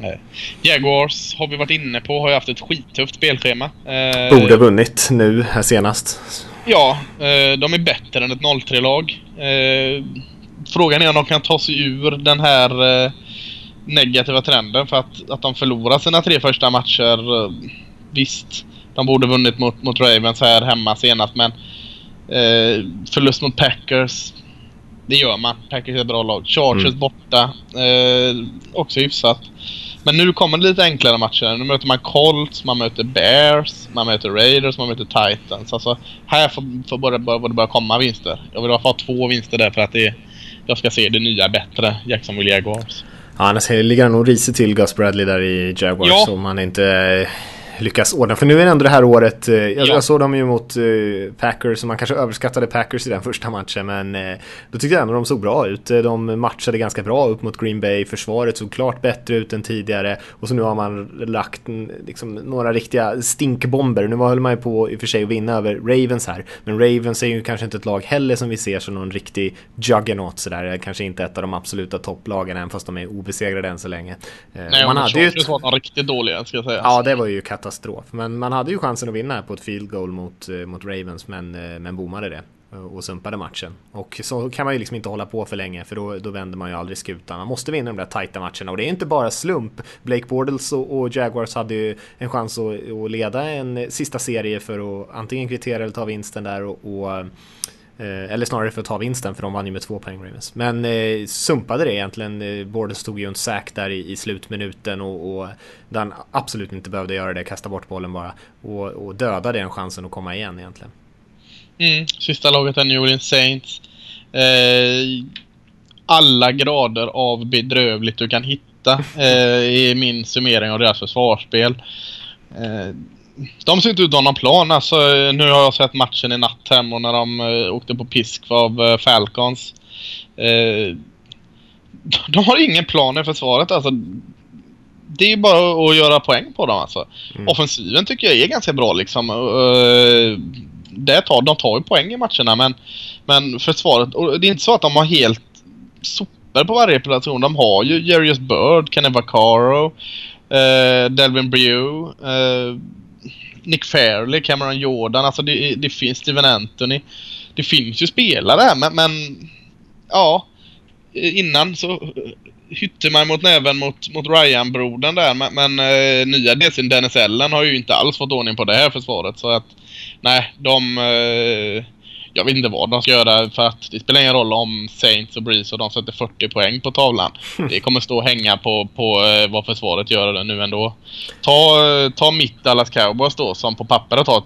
Nej. Jaguars har vi varit inne på, har ju haft ett skittufft spelschema. Eh, Borde vunnit nu här senast. Ja, eh, de är bättre än ett 0-3-lag. Frågan är om de kan ta sig ur den här eh, negativa trenden för att, att de förlorar sina tre första matcher. Eh, visst, de borde vunnit mot, mot Ravens här hemma senast men eh, förlust mot Packers det gör man. Packers är ett bra lag. Chargers mm. borta. Eh, också hyfsat. Men nu kommer det lite enklare matcher. Nu möter man Colts, man möter Bears, man möter Raiders, man möter Titans. Alltså, här får, får börja, börja, börja komma vinster. Jag vill ha två vinster där för att det, jag ska se det nya bättre Jacksonville Jaguars. Ja, annars ligger han nog risigt till Gus Bradley där i Jaguars ja. om han inte lyckas ordna. För nu är det ändå det här året, eh, jag, ja. jag såg dem ju mot eh, Packers och man kanske överskattade Packers i den första matchen men eh, då tyckte jag ändå de såg bra ut. De matchade ganska bra upp mot Green Bay, försvaret såg klart bättre ut än tidigare och så nu har man lagt liksom, några riktiga stinkbomber. Nu höll man ju på i och för sig att vinna över Ravens här, men Ravens är ju kanske inte ett lag heller som vi ser som någon riktig juggernaut sådär. Kanske inte ett av de absoluta topplagen även fast de är obesegrade än så länge. Nej, man hade ju ett... var riktigt dåliga ska jag säga. Ja, det var ju katastrof katastrof. Men man hade ju chansen att vinna på ett field goal mot, eh, mot Ravens men, eh, men bommade det och sumpade matchen. Och så kan man ju liksom inte hålla på för länge för då, då vänder man ju aldrig skutan. Man måste vinna de där tajta matcherna och det är inte bara slump. Blake Bortles och, och Jaguars hade ju en chans att, att, leda en sista serie för att antingen kvittera eller ta vinsten där och, och eller snarare för att ta vinsten för de vann ju med två poäng Ravens. Men eh, sumpade det egentligen. Eh, Borden stod ju en sack där i, i slutminuten och, och där han absolut inte behövde göra det, kasta bort bollen bara. Och, och dödade den chansen att komma igen egentligen. Mm, sista laget är New Orleans Saints. Eh, alla grader av bedrövligt du kan hitta eh, i min summering av deras försvarsspel. Eh, de ser inte ut att ha någon plan. Alltså, nu har jag sett matchen i natt hem och när de uh, åkte på pisk av uh, Falcons. Uh, de har ingen plan i försvaret. Alltså, det är bara att göra poäng på dem alltså. Mm. Offensiven tycker jag är ganska bra liksom. Uh, det tar, de tar ju poäng i matcherna men, men försvaret, och det är inte så att de har helt sopor på varje plation. De har ju Jarius Bird, Kenny Vaccaro, uh, Delvin Brew. Uh, Nick Fairley, Cameron Jordan, alltså det, det finns Steven Anthony. Det finns ju spelare men, men ja. Innan så eh, hytte man mot näven mot, mot Ryan-brodern där men, men eh, nya DCn Dennis Ellen har ju inte alls fått ordning på det här försvaret så att nej, de eh, jag vet inte vad de ska göra för att det spelar ingen roll om Saints och Breeze och de sätter 40 poäng på tavlan. Det kommer stå och hänga på, på eh, vad försvaret gör nu ändå. Ta, ta mitt Dallas Cowboys då som på pappret har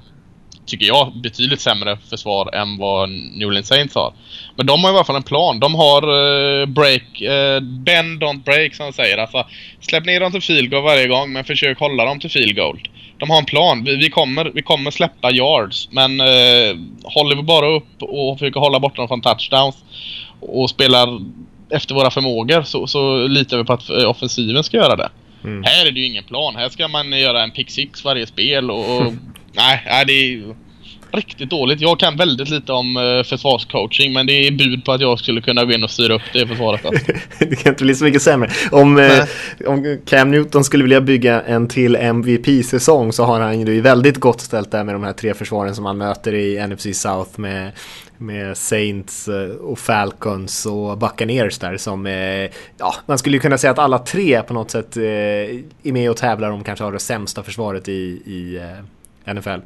tycker jag, betydligt sämre försvar än vad New Orleans Saints har. Men de har i alla fall en plan. De har uh, break, uh, bend don't break som de säger. Alltså, släpp ner dem till field goal varje gång men försök hålla dem till field goal de har en plan. Vi, vi, kommer, vi kommer släppa yards. Men eh, håller vi bara upp och försöker hålla bort dem från touchdowns och spelar efter våra förmågor så, så litar vi på att offensiven ska göra det. Mm. Här är det ju ingen plan. Här ska man göra en pick six varje spel och... och nej, nej, det är riktigt dåligt. Jag kan väldigt lite om uh, försvarscoaching men det är bud på att jag skulle kunna gå in och styra upp det försvaret. Alltså. det kan inte bli så mycket sämre. Om, uh, om Cam Newton skulle vilja bygga en till MVP-säsong så har han ju väldigt gott ställt där med de här tre försvaren som han möter i NFC South med med Saints eh, och Falcons och Buccaneers där som, ja, man skulle ju kunna säga att alla tre på något sätt är med och tävlar om kanske har det sämsta försvaret i, i NFL.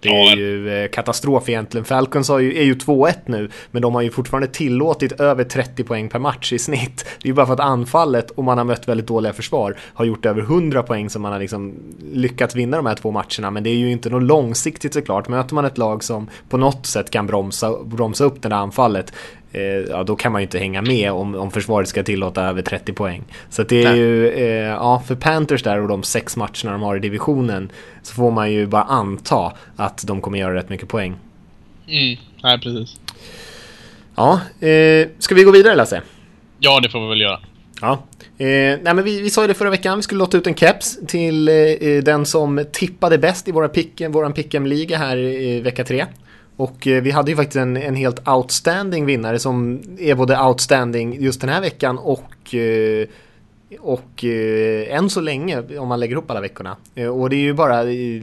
Det är ju eh, katastrof egentligen. Falcons är ju, är ju 2-1 nu, men de har ju fortfarande tillåtit över 30 poäng per match i snitt. Det är ju bara för att anfallet, och man har mött väldigt dåliga försvar, har gjort över 100 poäng som man har liksom lyckats vinna de här två matcherna. Men det är ju inte något långsiktigt såklart. Möter man ett lag som på något sätt kan bromsa, bromsa upp det där anfallet, ja, då kan man ju inte hänga med om, om försvaret ska tillåta över 30 poäng. Så det är Nej. ju, eh, ja, för Panthers där och de sex matcherna de har i divisionen så får man ju bara anta att de kommer göra rätt mycket poäng. Mm, nej precis. Ja, eh, ska vi gå vidare Lasse? Ja, det får vi väl göra. Ja. Eh, nej men vi, vi sa ju det förra veckan, vi skulle låta ut en keps till eh, den som tippade bäst i våra pick, våran pick'em-liga här i vecka tre. Och eh, vi hade ju faktiskt en, en helt outstanding vinnare som är både outstanding just den här veckan och eh, och eh, än så länge, om man lägger ihop alla veckorna. Eh, och det är ju bara eh,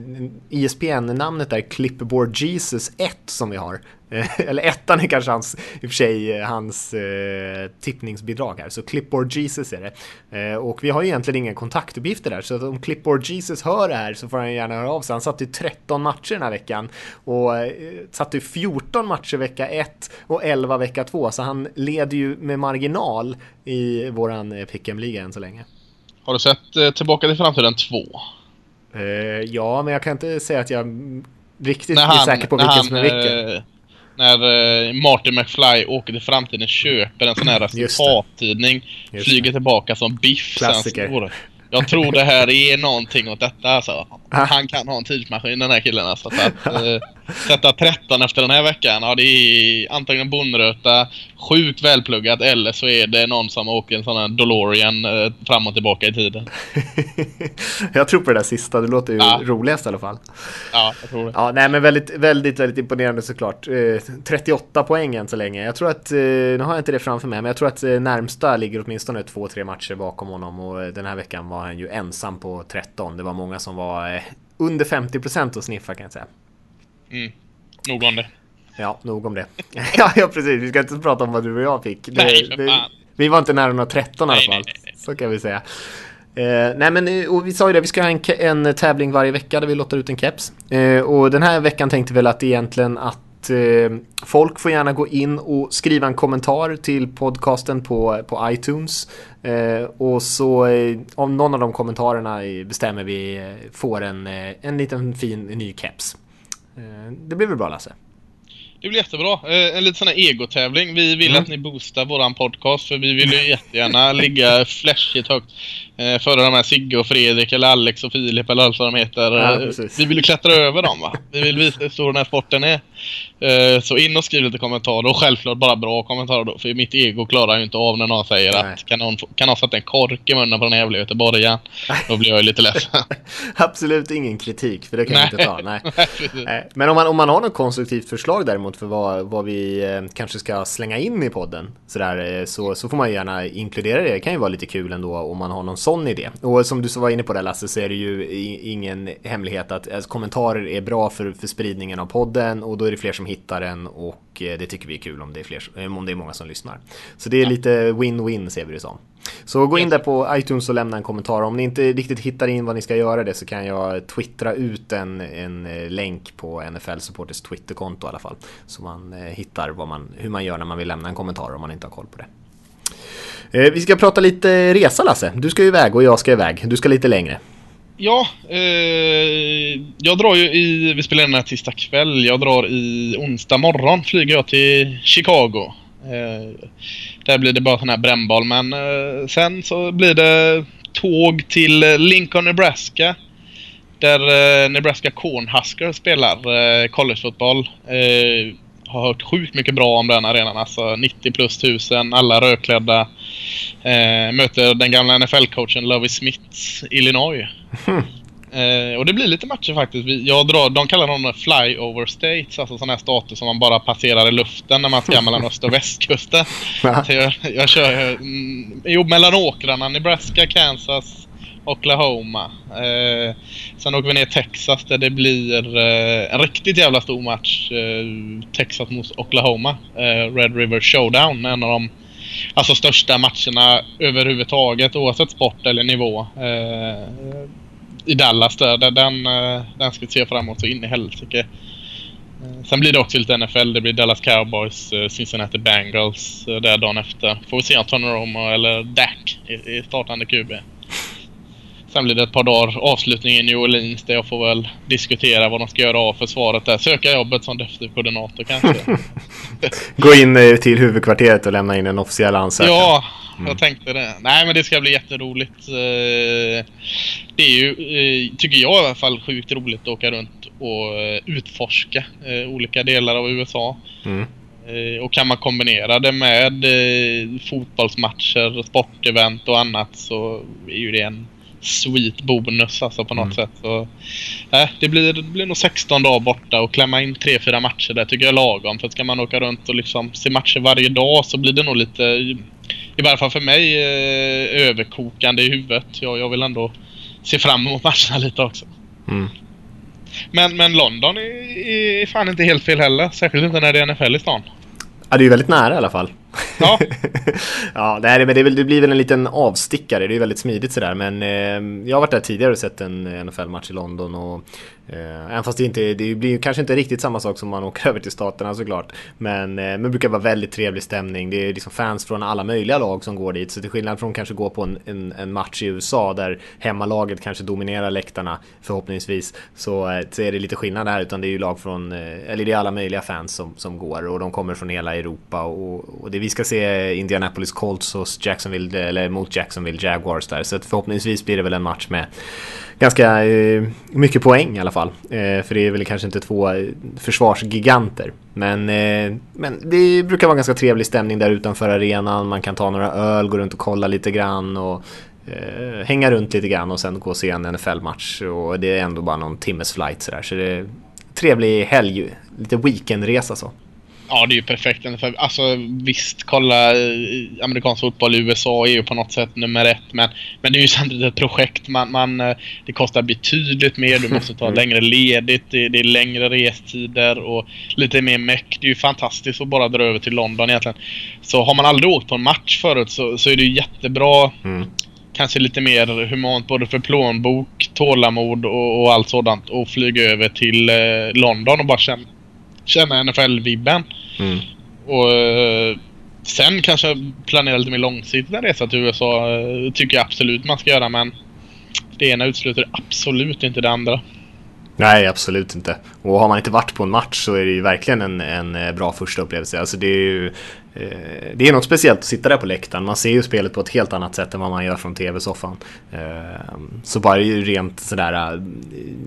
ISPN-namnet där, Clipboard Jesus 1 som vi har. Eh, eller ettan är kanske hans, i och för sig, eh, hans eh, tippningsbidrag här. Så Clipboard Jesus är det. Eh, och vi har egentligen inga kontaktuppgifter där. Så om Clipboard Jesus hör det här så får han gärna höra av sig. Han satt ju 13 matcher den här veckan. Och eh, satt ju 14 matcher vecka 1 och 11 vecka 2. Så han leder ju med marginal i våran eh, pick'em-liga än så länge. Har du sett eh, Tillbaka till framtiden 2? Eh, ja, men jag kan inte säga att jag riktigt är säker på vilken som är vilken. När eh, Martin McFly åker till framtiden köper en sån här resultattidning. Flyger tillbaka som Biff. sen Klassiker. står- Jag tror det här är någonting åt detta alltså. Han kan ha en tidsmaskin den här killen alltså. Så att, eh, sätta 13 efter den här veckan, ja det är antagligen bonröta, sjukt välpluggat eller så är det någon som åker en sån här DeLorean eh, fram och tillbaka i tiden. jag tror på det där sista, det låter ju Ja. roligast i alla fall. Ja, jag tror det. Ja, nej men väldigt, väldigt, väldigt imponerande såklart. Eh, 38 poäng än så länge. Jag tror att, eh, nu har jag inte det framför mig, men jag tror att eh, närmsta ligger åtminstone två, tre matcher bakom honom och eh, den här veckan var han ju ensam på 13. Det var många som var eh, under 50% att sniffa kan jag säga. Mm. Nog om det. Ja, nog om det. ja, precis. Vi ska inte prata om vad du och jag fick. Det, Nej, för det, fan. vi var inte nära några 13 i alla fall. nej, nej, Så kan vi säga. Eh, nej men eh, och vi sa ju det, vi ska ha en, en tävling varje vecka där vi lottar ut en keps. Eh, och den här veckan tänkte vi väl att egentligen att eh, folk får gärna gå in och skriva en kommentar till podcasten på, på iTunes. Eh, och så eh, om någon av de kommentarerna eh, bestämmer vi eh, får en, eh, en liten fin ny keps. Eh, det blir väl bra Lasse? Det blir jättebra. Eh, en liten sån här egotävling. Vi vill Mm. att ni boostar våran podcast för vi vill ju jättegärna ligga flashigt högt. Eh, före de här Sigge och Fredrik eller Alex och Filip eller allt vad de heter. Ja, Eh, vi vill ju klättra över dem va. Vi vill visa hur stor den här sporten är. Så in och skriv lite kommentarer och självklart bara bra kommentarer då. För mitt ego klarar ju inte av när någon säger Nej. att kan någon, kan någon sätta en kork i munnen på den här jävla göteborgaren? Då blir jag ju lite ledsen. Absolut ingen kritik, för det kan vi inte ta. Nej. Nej. Nej, Men om man, om man har något konstruktivt förslag däremot för vad, vad vi eh, kanske ska slänga in i podden sådär, eh, så, så får man gärna inkludera det. Det kan ju vara lite kul ändå om man har någon sån idé. Och som du så var inne på där Lasse så är det ju ingen hemlighet att alltså, kommentarer är bra för, för spridningen av podden och då är det fler som hittar den och det tycker vi är kul om det är, fler, om det är många som lyssnar. Så det är lite win-win ser vi det som. Så gå in där på iTunes och lämna en kommentar. Om ni inte riktigt hittar in vad ni ska göra det så kan jag twittra ut en, en eh, länk på NFL Supporters Twitterkonto i alla fall. Så man eh, hittar man, hur man gör när man vill lämna en kommentar om man inte har koll på det. Eh, vi ska prata lite resa Lasse. Du ska ju iväg och jag ska iväg. Du ska lite längre. Ja, eh, jag drar ju i, vi spelar in den här tisdag kväll, jag drar i onsdag morgon flyger jag till Chicago. Eh, där blir det bara sån här brännboll men eh, sen så blir det tåg till Lincoln, Nebraska. Där eh, Nebraska Cornhusker spelar eh, collegefotboll. Eh, har hört sjukt mycket bra om den arenan. Alltså 90 plus tusen, alla rödklädda. Eh, möter den gamla NFL-coachen Lovie Smith, Illinois. Hm. Eh, och det blir lite matcher faktiskt. Jag drar, de kallar dem flyover states, alltså sådana här stater som man bara passerar i luften när man ska mellan öst och västkusten. Jag, jag kör mm, jo, mellan åkrarna, Nebraska, Kansas, Oklahoma. Eh, sen åker vi ner till Texas där det blir eh, en riktigt jävla stor match. Eh, Texas mot Oklahoma. Eh, Red River Showdown, en av de alltså, största matcherna överhuvudtaget oavsett sport eller nivå. I Dallas där, Den, den, eh, den ska vi se fram emot så in i helsike. Eh, sen blir det också lite NFL. Det blir Dallas Cowboys, eh, Cincinnati Bengals där dagen efter. Får vi se om Tony Romo eller Dak i, är startande QB. Sen blir det ett par dagar avslutning i New Orleans där jag får väl diskutera vad de ska göra av försvaret där. Söka jobbet som defensiv koordinator kanske. Gå in till huvudkvarteret och lämna in en officiell ansökan. Ja, jag tänkte det. Nej men det ska bli jätteroligt. Eh, Det är ju, eh, tycker jag i alla fall, sjukt roligt att åka runt och eh, utforska olika delar av USA. Mm. Och kan man kombinera det med fotbollsmatcher, sportevent och annat så är ju det en sweet bonus alltså på något Mm. sätt. Så, äh, det, blir, det blir nog 16 dagar borta och klämma in 3-4 matcher där tycker jag är lagom. För ska man åka runt och liksom se matcher varje dag så blir det nog lite, i, varje fall för mig, eh, överkokande i huvudet. Jag, jag vill ändå se fram emot matcherna lite också. Mm. Men, men London är, är fan inte helt fel heller. Särskilt inte när det är NFL i stan. Ja, det är ju väldigt nära i alla fall. Ja. ja, nej, men det, väl, det blir väl en liten avstickare. Det är ju väldigt smidigt sådär. Men eh, jag har varit där tidigare och sett en NFL-match i London. Och, Eh, även fast det, inte, det blir ju kanske inte riktigt samma sak som man åker över till staterna såklart. Men, eh, men det brukar vara väldigt trevlig stämning. Det är liksom fans från alla möjliga lag som går dit. Så till skillnad från kanske gå på en, en, en match i USA där hemmalaget kanske dominerar läktarna förhoppningsvis. Så, eh, så är det lite skillnad här. Utan det är ju lag från, eh, eller det är alla möjliga fans som, som går. Och de kommer från hela Europa. Och, och det vi ska se Indianapolis Colts och Jacksonville, eller mot Jacksonville Jaguars där. Så att förhoppningsvis blir det väl en match med ganska eh, mycket poäng i alla fall. Eh, för det är väl kanske inte två eh, försvarsgiganter. Men, eh, men det brukar vara ganska trevlig stämning där utanför arenan. Man kan ta några öl, gå runt och kolla lite grann. Och, eh, hänga runt lite grann och sen gå och se en NFL-match. Och det är ändå bara någon timmes flight sådär. Så det är trevlig helg, lite weekendresa så. Ja, det är ju perfekt. För, alltså visst, kolla amerikansk fotboll i USA är ju på något sätt nummer ett. Men, men det är ju samtidigt ett projekt. Man, man, eh, det kostar betydligt mer. Du måste ta längre ledigt. Det, det är längre restider och lite mer meck. Det är ju fantastiskt att bara dra över till London egentligen. Så har man aldrig åkt på en match förut så, så är det ju jättebra. Mm. Kanske lite mer humant både för plånbok, tålamod och, och allt sådant. Och flyga över till eh, London och bara känna, känna NFL-vibben. Mm. Och eh, sen kanske planera lite mer långsiktigt en resa till USA. eh, Tycker jag absolut man ska göra men det ena utesluter absolut inte det andra. Nej, absolut inte. Och har man inte varit på en match så är det ju verkligen en, en eh, bra första upplevelse. Alltså det är ju eh, det är något speciellt att sitta där på läktaren. Man ser ju spelet på ett helt annat sätt än vad man gör från tv-soffan. Ehm, så bara ju rent sådär, eh,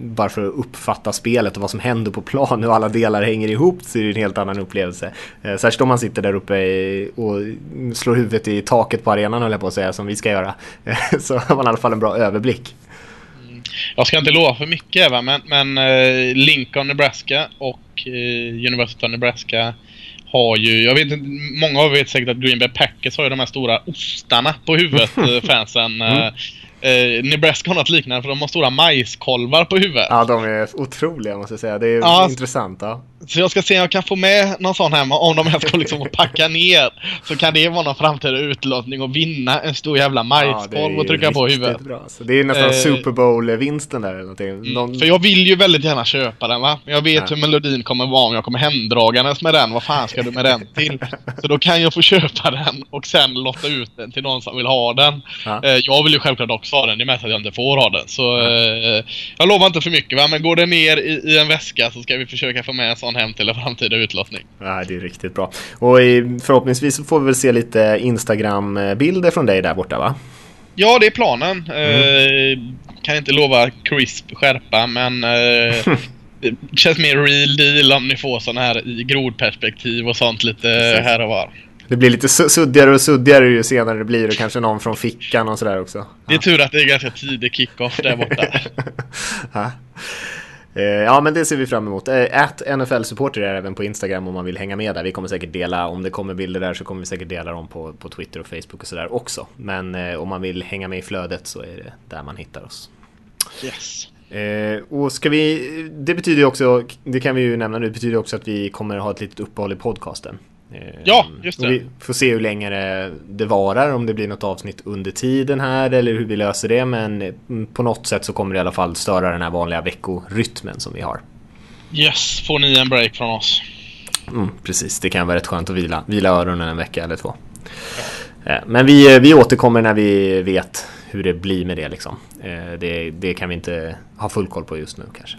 bara för att uppfatta spelet och vad som händer på plan, hur alla delar hänger ihop, så är det en helt annan upplevelse. Särskilt om man sitter där uppe och slår huvudet i taket på arenan höll jag på att säga, som vi ska göra. så har man i alla fall en bra överblick. Jag ska inte lova för mycket va, men, men eh, Lincoln, Nebraska och eh, University of Nebraska har ju, jag vet inte, många av er vet säkert att Green Bay Packers har ju de här stora ostarna på huvudet, eh, fansen. Eh, eh, Nebraska har något liknande för de har stora majskolvar på huvudet. Ja, de är otroliga måste jag säga. Det är Ja. intressant. Ja. Så jag ska se om jag kan få med någon sån hemma om de här ska liksom packa ner. Så kan det vara någon framtida utlottning och vinna en stor jävla majskolv och trycka på huvudet. Bra. Så det är nästan Eh, Super Bowl-vinsten där eller någonting. Någon... För jag vill ju väldigt gärna köpa den va. Jag vet Ja. hur melodin kommer vara om jag kommer hemdragandes med den. Vad fan ska du med den till? Så då kan jag få köpa den och sen lotta ut den till någon som vill ha den. Ja. Eh, Jag vill ju självklart också ha den. Det är mest att jag inte får ha den. Så eh, jag lovar inte för mycket va. Men går det ner i, i en väska så ska vi försöka få med en sån hem till en framtida utlottning. Ja, det är riktigt bra. Och i- förhoppningsvis så får vi väl se lite Instagram-bilder från dig där borta va? Ja, det är planen. Eh, kan inte lova crisp skärpa, men eh, det känns mer real deal om ni får sån här i grodperspektiv och sånt lite Precis. här och var. Det blir lite su- suddigare och suddigare ju senare det blir och kanske någon från fickan och sådär också. Det är tur att det är ganska tidig kick-off där borta. ja. Eh, Ja men det ser vi fram emot. Eh, At NFL-supporter är även på Instagram om man vill hänga med där. Vi kommer säkert dela, om det kommer bilder där så kommer vi säkert dela dem på, på Twitter och Facebook och sådär också. Men eh, om man vill hänga med i flödet så är det där man hittar oss. Yes. Eh, och ska vi, det betyder ju också, det kan vi ju nämna nu, det betyder också att vi kommer ha ett litet uppehåll i podcasten. Eh, Ja, just det. Och vi får se hur länge det, det varar, om det blir något avsnitt under tiden här eller hur vi löser det. Men på något sätt så kommer det i alla fall störa den här vanliga veckorytmen som vi har. Yes, får ni en break från oss. Mm, precis, det kan vara rätt skönt att vila, vila öronen en vecka eller två. Eh, Men vi, vi återkommer när vi vet hur det blir med det liksom. Eh, Det, det kan vi inte ha full koll på just nu kanske.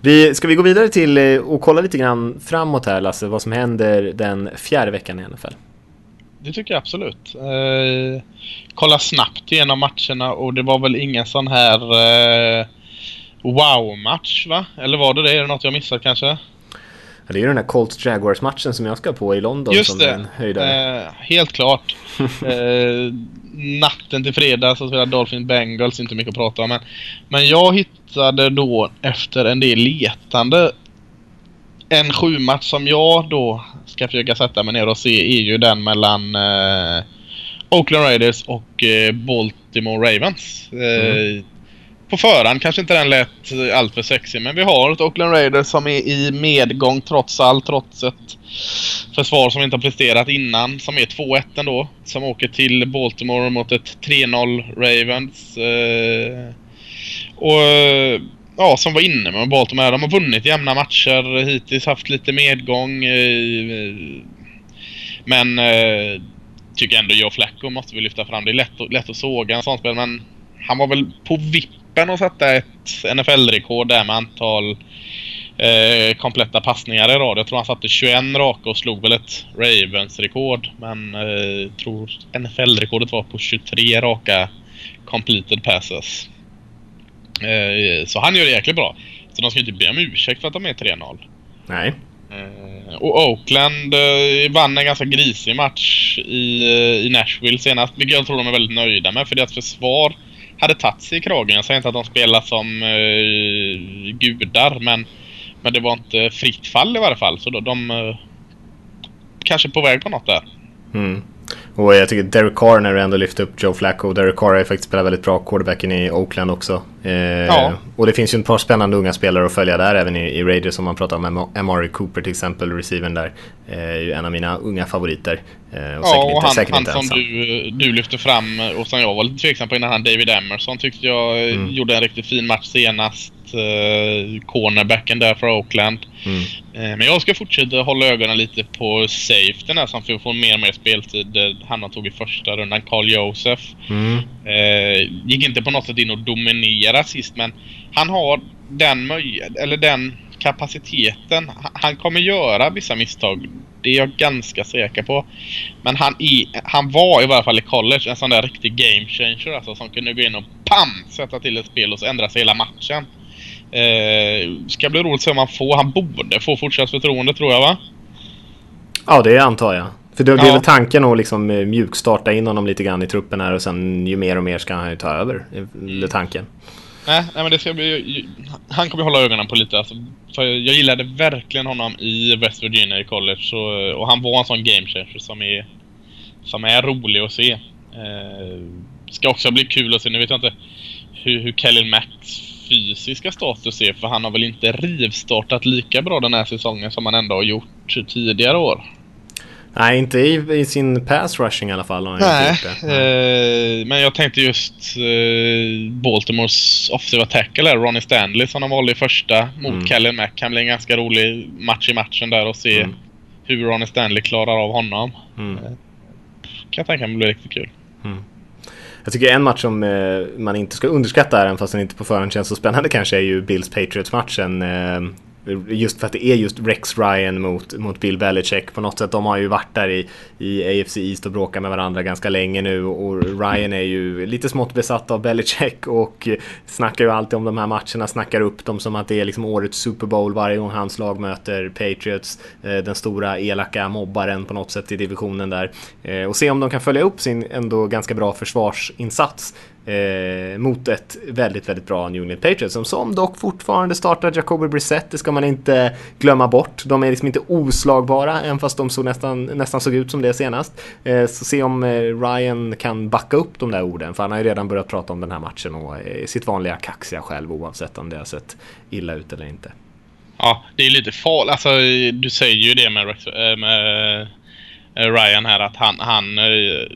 Vi, ska vi gå vidare till eh, och kolla lite grann framåt här Lasse, vad som händer den fjärde veckan i NFL? Det tycker jag absolut. Eh, kolla snabbt igenom matcherna och det var väl ingen sån här eh, wow-match va? Eller var det det? Är det något jag missat kanske? Det är ju den här Colts Jaguars matchen som jag ska på i London Just som det. en höjdare. Eh, helt klart. eh, natten till fredag så spelade Dolphin Bengals, inte mycket att prata om. Men, men jag hittade då efter en del letande en sjumatch som jag då ska försöka sätta mig ner och se är ju den mellan eh, Oakland Raiders och eh, Baltimore Ravens. Eh, mm. På förhand kanske inte den lät alltför sexig men vi har ett Oakland Raiders som är i medgång trots allt. Trots ett försvar som inte har presterat innan. Som är 2-1 ändå. Som åker till Baltimore mot ett 3-0 Ravens. Eh, och eh, ja, som var inne med Baltimore. De har vunnit jämna matcher hittills, haft lite medgång. Eh, men eh, tycker ändå Joe Flacco måste vi lyfta fram. Det är lätt, att- lätt att såga en sån spel men han var väl på vippen att sätta ett NFL-rekord där med antal eh, kompletta passningar i rad. Jag tror han satte 21 raka och slog väl ett Ravens-rekord. Men eh, tror NFL-rekordet var på 23 raka completed passes. Eh, så han gör det jäkligt bra. Så de ska inte be om ursäkt för att de är 3-0. Nej. Eh, och Oakland eh, vann en ganska grisig match i, eh, i Nashville senast. Vilket jag tror de är väldigt nöjda med. För deras försvar hade tagit sig i kragen. Jag säger inte att de spelar som eh, gudar. Men, men det var inte fritt fall i varje fall. Så då, de eh, kanske är på väg på något där. Mm. Och jag tycker Derek Carr när du ändå lyfte upp Joe Flacco. Derek Carr har ju faktiskt spelat väldigt bra quarterbacken i Oakland också. Eh, Ja. Och det finns ju ett par spännande unga spelare att följa där även i, i Raiders som man pratar om. Am- Amari Cooper till exempel, receiven där. Eh, är ju en av mina unga favoriter. Eh, och säkert Ja, och inte, han, säkert han inte som du, du lyfte fram och som jag var lite tveksam på innan, han David Emerson tyckte jag eh, Mm. gjorde en riktigt fin match senast. Eh, cornerbacken där för Oakland. Mm. Eh, men jag ska fortsätta hålla ögonen lite på safetyn här som får få mer och mer speltid. Han har tog i första rundan, Carl Joseph. Mm. Eh, gick inte på något sätt in och dominera sist men han har den möj- eller den kapaciteten. Han- kommer göra vissa misstag. Det är jag ganska säker på. Men han, är, han var i varje fall i college en sån där riktig game changer alltså, som kunde gå in och PAM! Sätta till ett spel och så ändra sig hela matchen. Eh, ska bli roligt att se om han får. Han borde få fortsatt förtroende tror jag va? Ja, det antar jag. För det, det är Ja. väl tanken att liksom eh, mjukstarta in honom lite grann i truppen här och sen ju mer och mer ska han ju ta över. är väl tanken. Nej, nej men det ska bli... Han kommer hålla ögonen på lite. Alltså, för jag gillade verkligen honom i West Virginia i college. Så, och han var en sån game changer som är, som är rolig att se. Eh, ska också bli kul att se. Nu vet jag inte hur, hur Kellen Macks fysiska status är. För han har väl inte rivstartat lika bra den här säsongen som han ändå har gjort tidigare år. Nej, inte i, i sin pass rushing i alla fall. Har Nej, inte det. eh, men jag tänkte just eh, Baltimores offensiva tackle här, Ronnie Stanley som de valde i första mot Mm. Kellen Mack. Kan bli en ganska rolig match i matchen där och se Mm. hur Ronnie Stanley klarar av honom. Mm. Kan jag tänka mig blir riktigt kul. Jag tycker en match som eh, man inte ska underskatta, även fast den inte på förhand känns så spännande kanske, är ju Bills Patriots-matchen. Eh, Just för att det är just Rex Ryan mot, mot Bill Belichick. På något sätt, de har ju varit där i, i AFC East och bråkat med varandra ganska länge nu. Och Ryan är ju lite smått besatt av Belichick och snackar ju alltid om de här matcherna, snackar upp dem som att det är liksom årets Super Bowl varje gång hans lag möter Patriots. Eh, den stora elaka mobbaren på något sätt i divisionen där. Eh, och se om de kan följa upp sin ändå ganska bra försvarsinsats eh, mot ett väldigt, väldigt bra New England Patriots som, som dock fortfarande startar Jacoby Brissett. Det ska man inte glömma bort. De är liksom inte oslagbara, även fast de såg nästan, nästan såg ut som det senast. Eh, så se om eh, Ryan kan backa upp de där orden, för han har ju redan börjat prata om den här matchen och eh, sitt vanliga kaxiga själv oavsett om det har sett illa ut eller inte. Ja, det är lite farligt. Alltså, du säger ju det med, eh, med eh, Ryan här att han, han eh,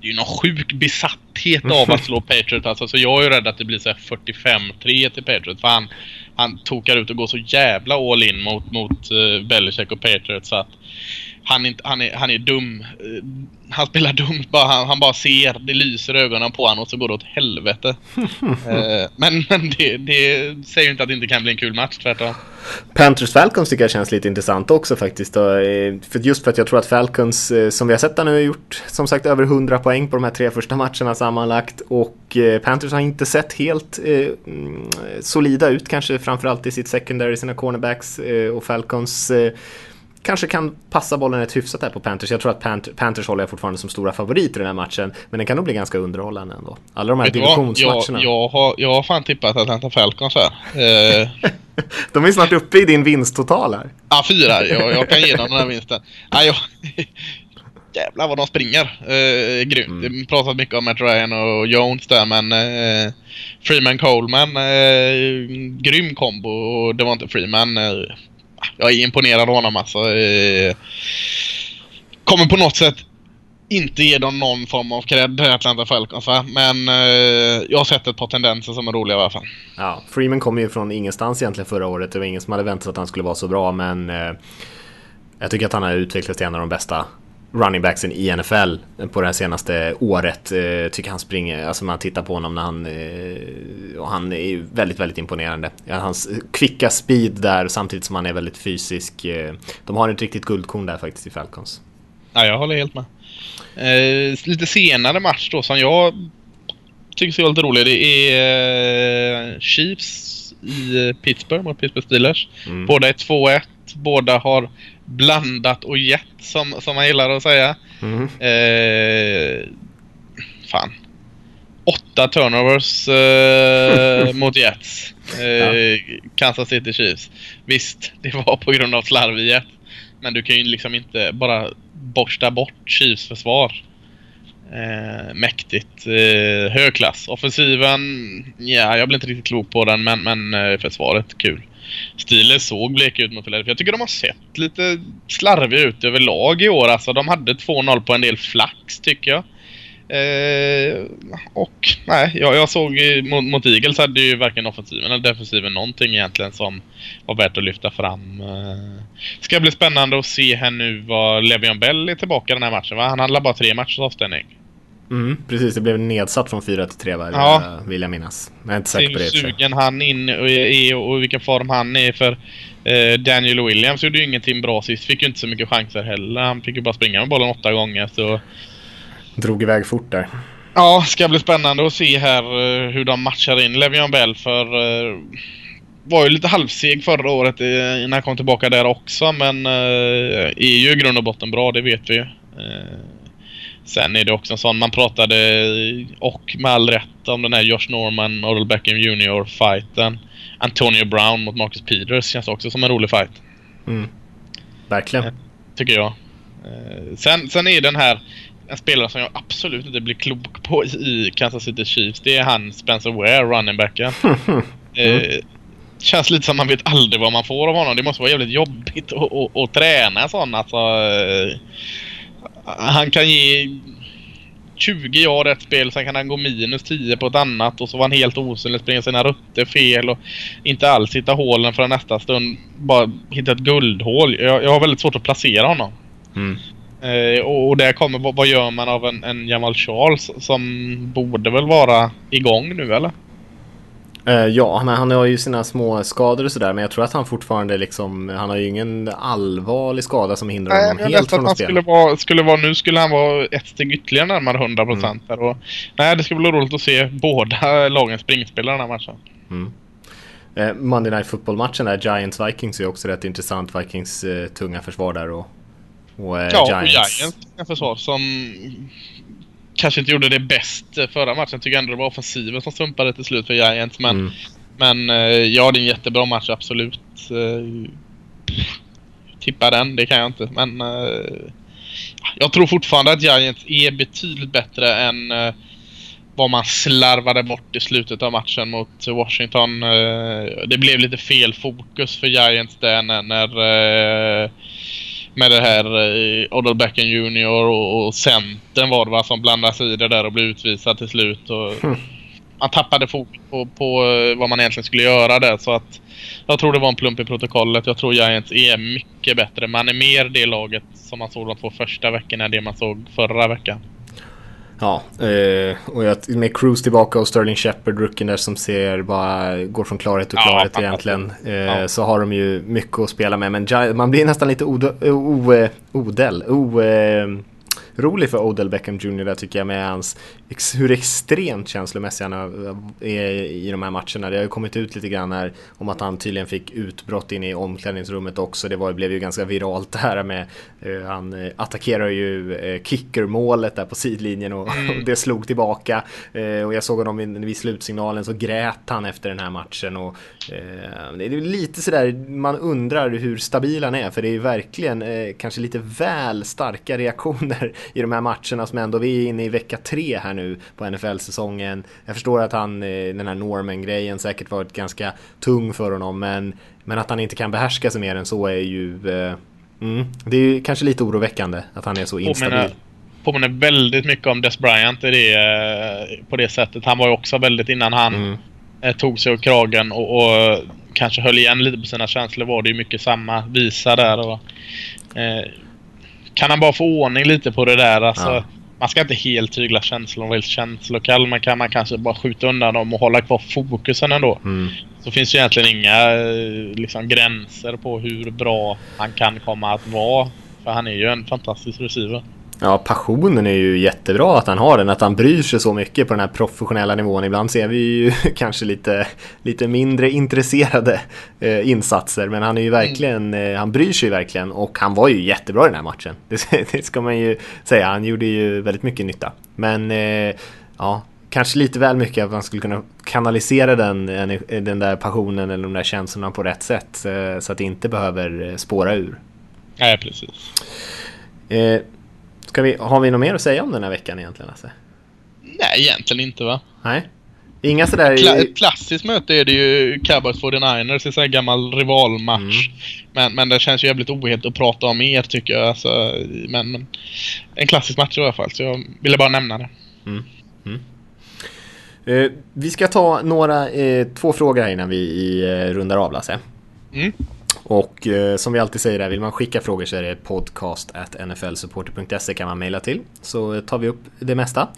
det är ju någon sjuk besatthet av att slå Patriots. Alltså, så jag är ju rädd att det blir så här 45-3 till Patriots. För han, han tokar ut och går så jävla all in mot, mot uh, Belichick och Patriots. Så att han, inte, han, är, han är dum. Eh, Han spelar dumt bara. Han, han bara ser. Det lyser ögonen på honom och så går det åt helvete. Eh, men men det, det säger ju inte att det inte kan bli en kul match tvärtom. Panthers Falcons tycker jag känns lite intressant också faktiskt. Då. Eh, För just för att jag tror att Falcons, som vi har sett där nu, har gjort som sagt över 100 poäng på de här tre första matcherna sammanlagt. Och Panthers har inte sett helt eh, mm, solida ut, kanske framförallt i sitt secondary, sina cornerbacks. Eh, och Falcons eh, kanske kan passa bollen ett hyfsat här på Panthers. Jag tror att Pant- Panthers håller jag fortfarande som stora favoriter i den här matchen. Men den kan nog bli ganska underhållande ändå. Alla de här vad? Jag, divisionsmatcherna. jag, har, jag har fan tippat Atlanta Falcons här. Eh, De är snart uppe i din vinsttotal här. Ja, fyra. Jag, jag kan ge dem den här vinsten. Ja, jag... Jävlar vad de springer. Eh, grymt. Mm. Pratat mycket om Matt Ryan och Jones där men eh, Freeman Coleman, eh, grym kombo och det var inte Freeman. Eh, jag är imponerad av honom alltså. Eh, kommer på något sätt inte ge dem någon form av cred, Atlanta Falcons va? Men eh, jag har sett ett par tendenser som är roliga i alla fall. Ja, Freeman kom ju från ingenstans egentligen förra året. Det var ingen som hade väntat att han skulle vara så bra, men eh, jag tycker att han har utvecklats till en av de bästa running backsen i NFL på det här senaste året. Eh, tycker han springer, alltså man tittar på honom när han, eh, och han är ju väldigt, väldigt imponerande. Hans kvicka speed där samtidigt som han är väldigt fysisk. Eh, de har ett riktigt guldkorn där faktiskt i Falcons. Ja, jag håller helt med. Eh, lite senare match då som jag tycker ser lite rolig. Det är Chiefs i Pittsburgh mot Pittsburgh Steelers. Mm. Båda är 2-1. Båda har blandat och gett som, som man gillar att säga. Mm. Eh, fan. Åtta turnovers eh, mot Jets. Eh, Kansas City Chiefs. Visst, det var på grund av slarv i Jets. Men du kan ju liksom inte bara borsta bort Chiefs försvar. Eh, mäktigt. Eh, hög klass. Offensiven, ja, jag blir inte riktigt klok på den, men, men eh, försvaret, kul. Stilen såg bleka ut mot Philadelphia. Jag tycker de har sett lite slarviga ut överlag i år. Alltså, de hade 2-0 på en del flax, tycker jag. Eh, och nej, jag, jag såg mot, mot Eagles hade ju varken offensiven eller defensiven någonting egentligen som var värt att lyfta fram. Eh, ska bli spännande att se här nu vad Levion Bell är tillbaka den här matchen va? Han handlar bara tre matchers avstängning. Mm, precis, det blev nedsatt från 4 till 3 va? Ja. vill jag minnas. Jag är inte säker på Hur det. sig. sugen han in och är och i vilken form han är för eh, Daniel Williams gjorde ju ingenting bra sist. Fick ju inte så mycket chanser heller. Han fick ju bara springa med bollen åtta gånger så Drog iväg fort där. Ja, ska bli spännande att se här eh, hur de matchar in Le'Veon Bell för eh, var ju lite halvseg förra året när han kom tillbaka där också men är ju i grund och botten bra, det vet vi ju. Eh, sen är det också en sån, man pratade eh, och med all rätt om den här Josh Norman, Odell Beckham Jr fighten. Antonio Brown mot Marcus Peters känns också som en rolig fight Mm. Verkligen. tycker jag. Eh, sen, sen är den här en spelare som jag absolut inte blir klok på i Kansas City Chiefs. Det är han Spencer Ware, running backen. eh, känns lite som man vet aldrig vad man får av honom. Det måste vara jävligt jobbigt att, att, att träna sån. Alltså, eh, han kan ge 20 yard ett spel, sen kan han gå minus 10 på ett annat och så var han helt osynlig, springa sina rutter fel och inte alls hitta hålen för nästa stund. Bara hitta ett guldhål. Jag, jag har väldigt svårt att placera honom. Mm. Eh, och, och där kommer, vad, vad gör man av en, en Jamal Charles som borde väl vara igång nu eller? Eh, ja, men han har ju sina små skador och sådär men jag tror att han fortfarande liksom, han har ju ingen allvarlig skada som hindrar Nej, honom helt att från han att spela. skulle vara, skulle vara, nu skulle han vara ett steg ytterligare närmare 100% Mm. Nej, det ska bli roligt att se båda lagen springspela den här matchen. Eh, Monday Night Football-matchen där, Giants-Vikings är också rätt intressant. Vikings eh, tunga försvar där och, och eh, Ja, Giants. och Giants en försvar som kanske inte gjorde det bäst förra matchen. Jag tycker ändå det var offensiven som stumpade till slut för Giants. Men, Mm. men eh, ja, det är en jättebra match, absolut. Eh, Tippa den, det kan jag inte. Men eh, jag tror fortfarande att Giants är betydligt bättre än vad man slarvade bort i slutet av matchen mot Washington. Det blev lite fel fokus för Giants där när, när med det här eh, Odell Beckham Jr och, och centern var det va som blandade sig i det där och blev utvisad till slut. Och, man tappade fokus på, på eh, vad man egentligen skulle göra där. Så att jag tror det var en plump i protokollet. Jag tror Giants är mycket bättre. Man är mer det laget som man såg de två första veckorna än det man såg förra veckan. Ja, eh, och jag, med Cruise tillbaka och Sterling Shepard, rookien där som ser bara går från klarhet till klarhet ja, egentligen. Eh, ja. Så har de ju mycket att spela med. Men man blir nästan lite odel, o, rolig för Odell Beckham Jr där tycker jag med hans, hur extremt känslomässig han är i de här matcherna. Det har ju kommit ut lite grann här om att han tydligen fick utbrott in i omklädningsrummet också. Det var, blev ju ganska viralt det här med, uh, han uh, attackerar ju uh, kickermålet där på sidlinjen och, mm. och det slog tillbaka. Uh, och jag såg honom vid, vid slutsignalen så grät han efter den här matchen och det är lite sådär, man undrar hur stabil han är för det är ju verkligen kanske lite väl starka reaktioner i de här matcherna som ändå, vi är inne i vecka tre här nu på NFL-säsongen. Jag förstår att han, eh, den här Norman-grejen säkert varit ganska tung för honom men, men att han inte kan behärska sig mer än så är ju eh, mm, det är ju kanske lite oroväckande att han är så instabil. Påminner väldigt mycket om Des Bryant i det, eh, på det sättet. Han var ju också väldigt innan han mm. tog sig ur kragen och, och, kanske höll igen lite på sina känslor var det ju mycket samma visa där. Och, eh, kan han bara få ordning lite på det där alltså. Ja. Man ska inte helt tygla känslor och känslokall. Men kan man kanske bara skjuta undan dem och hålla kvar fokusen ändå. Mm. Så finns ju egentligen inga eh, liksom, gränser på hur bra han kan komma att vara. För han är ju en fantastisk receiver. Ja, passionen är ju jättebra att han har den, att han bryr sig så mycket på den här professionella nivån. Ibland ser vi ju kanske lite, lite mindre intresserade eh, insatser, men han är ju verkligen, mm. eh, han bryr sig ju verkligen och han var ju jättebra i den här matchen. Det, det ska man ju säga, han gjorde ju väldigt mycket nytta. Men eh, ja, kanske lite väl mycket att man skulle kunna kanalisera den, den där passionen eller de där känslorna på rätt sätt eh, så att det inte behöver spåra ur. Nej, precis. Ska vi, har vi något mer att säga om den här veckan egentligen Lasse? Nej, egentligen inte va? Nej. Inga sådär... Kla ett klassiskt möte är det ju Cowboys 49ers, en sån här gammal rivalmatch. Mm. Men, men det känns ju jävligt ohet att prata om mer tycker jag. Alltså, men, men, en klassisk match i alla fall, så jag ville bara nämna det. Mm. Mm. Eh, vi ska ta några, eh, två frågor här innan vi eh, rundar av Lasse. Och eh, som vi alltid säger där, vill man skicka frågor så är det podcast nflsupporter.se kan man mejla till. Så tar vi upp det mesta.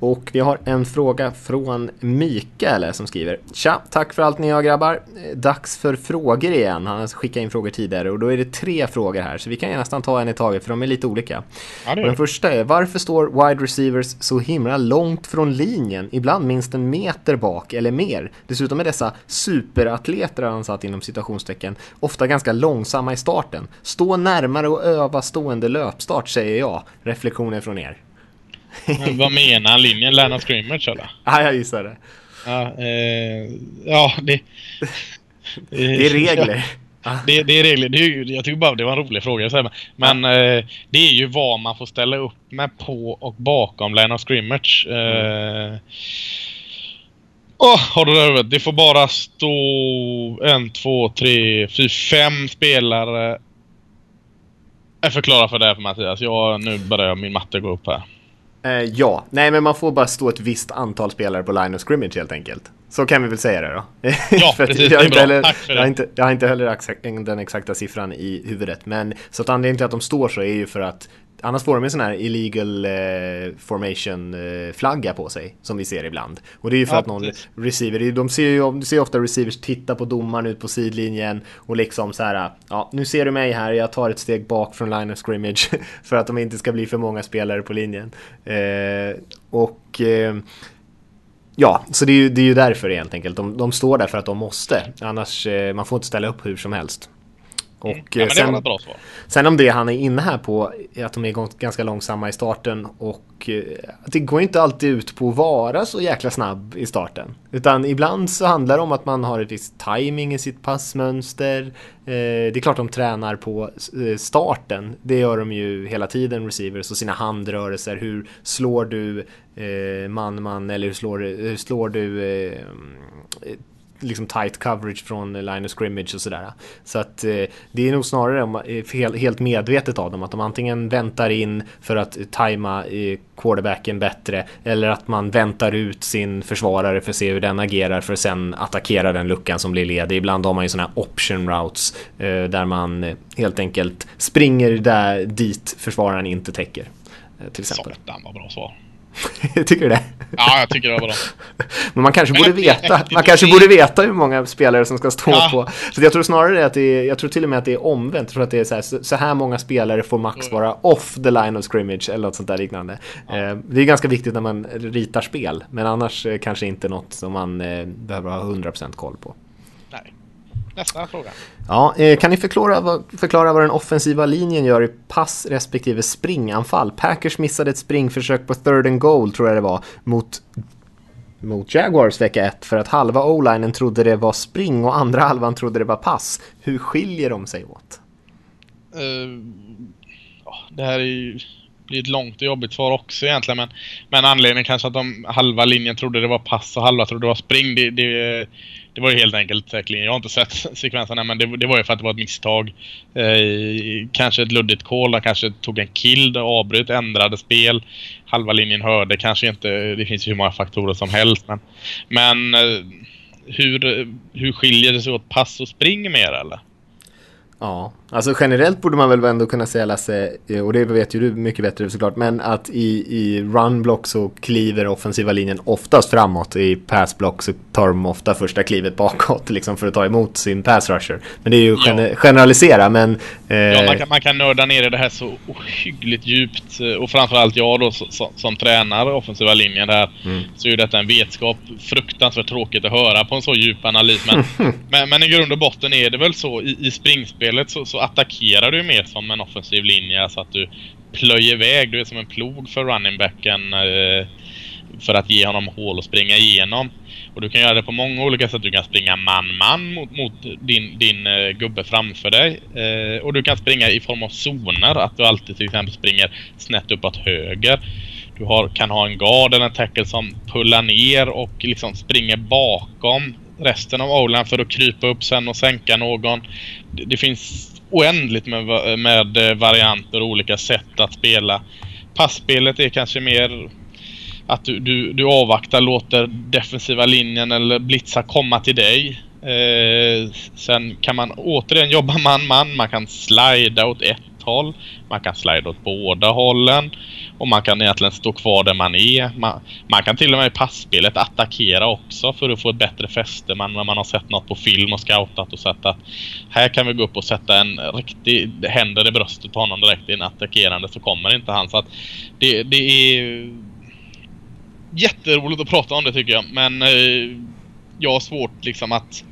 Och vi har en fråga från Mikael som skriver Tja, tack för allt ni har grabbar. Dags för frågor igen. Han har skickat in frågor tidigare och då är det tre frågor här så vi kan nästan ta en i taget för de är lite olika. Ja, och den första är varför står wide receivers så himla långt från linjen? Ibland minst en meter bak eller mer. Dessutom är dessa superatleter, han satt inom citationstecken, ofta ganska långsamma i starten. Stå närmare och öva stående löpstart säger jag. Reflektioner från er. Men vad menar han? Linjen Lärna Scrimmage eller? Ja, jag gissar det. Ja, eh, ja det... det är regler. Ja. Det, det, är regler. Det är, jag tycker bara det var en rolig fråga. Så men ja. eh, det är ju vad man får ställa upp med på och bakom of Scrimmage. Eh, mm. Oh, har du det Det får bara stå en, två, tre, fyra, fem spelare. Jag förklarar för det för Mattias. Jag, nu börjar min matte gå upp här. Eh, ja, nej men man får bara stå ett visst antal spelare på line of scrimmage helt enkelt. Så kan vi väl säga det då. Ja, precis. Jag, det är bra. Tack för det. Jag har, inte, jag har inte heller den exakta siffran i huvudet. Men så att anledningen till att de står så är ju för att Annars får de en sån här illegal eh, formation eh, flagga på sig som vi ser ibland. Och det är ju för ja, att någon precis. receiver, de ser ju de ser ofta receivers titta på domaren ut på sidlinjen och liksom så här, ja nu ser du mig här, jag tar ett steg bak från line of scrimmage för att de inte ska bli för många spelare på linjen. Eh, och eh, Ja, så det är, ju, det är ju därför helt enkelt. De, de står där för att de måste. Annars, eh, man får inte ställa upp hur som helst. Och ja, det sen. Sen om det han är inne här på att de är ganska långsamma i starten och eh, det går inte alltid ut på att vara så jäkla snabb i starten. Utan ibland så handlar det om att man har ett visst timing i sitt passmönster. Eh, det är klart de tränar på eh, starten. Det gör de ju hela tiden, receivers, och sina handrörelser. Hur slår du man-man eller hur slår, hur slår du liksom tight coverage från line of scrimmage och sådär. Så att eh, det är nog snarare eh, helt medvetet av dem att de antingen väntar in för att tajma eh, quarterbacken bättre eller att man väntar ut sin försvarare för att se hur den agerar för att sen attackera den luckan som blir ledig. Ibland har man ju sådana här option routes eh, där man helt enkelt springer där dit försvararen inte täcker. Till exempel. Satan vad bra svar. tycker du det? Ja, jag tycker det var bra. Men man kanske, borde veta, man kanske borde veta hur många spelare som ska stå ja. på. Så jag tror snarare att det är, jag tror till och med att det är omvänt. Jag tror att det är så här, så här många spelare får max vara off the line of scrimmage eller något sånt där liknande. Ja. Eh, det är ganska viktigt när man ritar spel, men annars eh, kanske inte något som man eh, behöver ha 100% koll på. Nästa fråga. Ja, kan ni förklara vad, förklara vad den offensiva linjen gör i pass respektive springanfall? Packers missade ett springförsök på third and goal tror jag det var mot mot Jaguars vecka 1 för att halva o-linen trodde det var spring och andra halvan trodde det var pass. Hur skiljer de sig åt? Uh, det här är ju blir ett långt och jobbigt svar också egentligen men, men anledningen kanske att de halva linjen trodde det var pass och halva trodde det var spring det, det, det var ju helt enkelt säkerligen, jag har inte sett sekvenserna men det, det, var ju för att det var ett misstag. Eh, kanske ett luddigt call, han kanske tog en kill, avbröt, ändrade spel. Halva linjen hörde kanske inte, det finns ju hur många faktorer som helst. Men, men eh, hur, hur skiljer det sig åt pass och spring mer eller? Ja, alltså generellt borde man väl ändå kunna säga Lasse, eh, och det vet ju du mycket bättre såklart, men att i, i runblock så kliver offensiva linjen oftast framåt. I passblock så tar de ofta första klivet bakåt liksom för att ta emot sin pass rusher. Men det är ju ja. generalisera, men... Eh... Ja, man kan, man kan nörda ner i det här så ohyggligt djupt. Eh, och framförallt jag då som, som, som tränar offensiva linjen där, mm. så är ju detta en vetskap. Fruktansvärt tråkigt att höra på en så djup analys. Men, men, men, i grund och botten är det väl så i, i springspelet så, så så attackerar du mer som en offensiv linje så att du plöjer iväg. Du är som en plog för runningbacken eh, för att ge honom hål att springa igenom. Och du kan göra det på många olika sätt. Du kan springa man-man mot, mot, din, din eh, gubbe framför dig. Eh, och du kan springa i form av zoner. Att du alltid till exempel springer snett uppåt höger. Du har, kan ha en guard eller en tackle som pullar ner och liksom springer bakom resten av o för att krypa upp sen och sänka någon. Det, det finns oändligt med, med eh, varianter och olika sätt att spela. Passspelet är kanske mer att du, du, du avvaktar, låter defensiva linjen eller blitzar komma till dig. Eh, sen kan man återigen jobba man-man. Man kan slida åt ett håll. Man kan slida åt båda hållen. Och man kan egentligen stå kvar där man är. Man, man kan till och med i passspelet attackera också för att få ett bättre fäste. Man, när man har sett något på film och scoutat och sett att här kan vi gå upp och sätta en riktig händer i bröstet på honom direkt i en attackerande så kommer inte han. Så att det, det är jätteroligt att prata om det tycker jag. Men eh, jag har svårt liksom att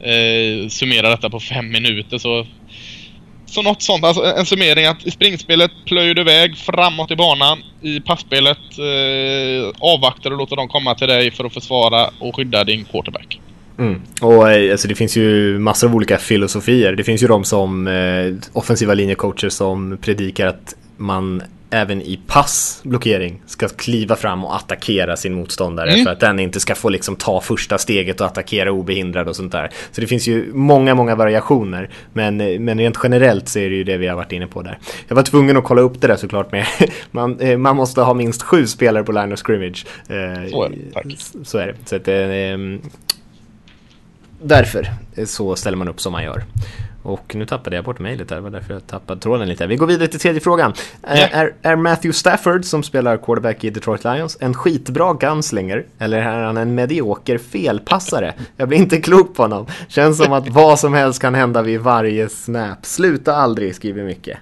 eh, summera detta på fem minuter så så något sånt, alltså en summering att i springspelet plöjer du iväg framåt i banan. I passspelet eh, avvaktar och låter dem komma till dig för att försvara och skydda din quarterback. Mm. Och eh, alltså, det finns ju massor av olika filosofier. Det finns ju de som eh, offensiva linjecoacher som predikar att man även i passblockering ska kliva fram och attackera sin motståndare mm. för att den inte ska få liksom ta första steget och attackera obehindrad och sånt där. Så det finns ju många, många variationer. Men, men rent generellt så är det ju det vi har varit inne på där. Jag var tvungen att kolla upp det där såklart med man, eh, man måste ha minst sju spelare på line of scrimmage. Eh, så är det, tack. Så är det. Så att, eh, därför så ställer man upp som man gör. Och nu tappade jag bort mejlet där, det var därför jag tappade tråden lite. Vi går vidare till tredje frågan. Yeah. Är, är Matthew Stafford, som spelar quarterback i Detroit Lions, en skitbra gunslinger? Eller är han en medioker felpassare? Jag blir inte klok på honom. Känns som att vad som helst kan hända vid varje snap. Sluta aldrig, skriver mycket.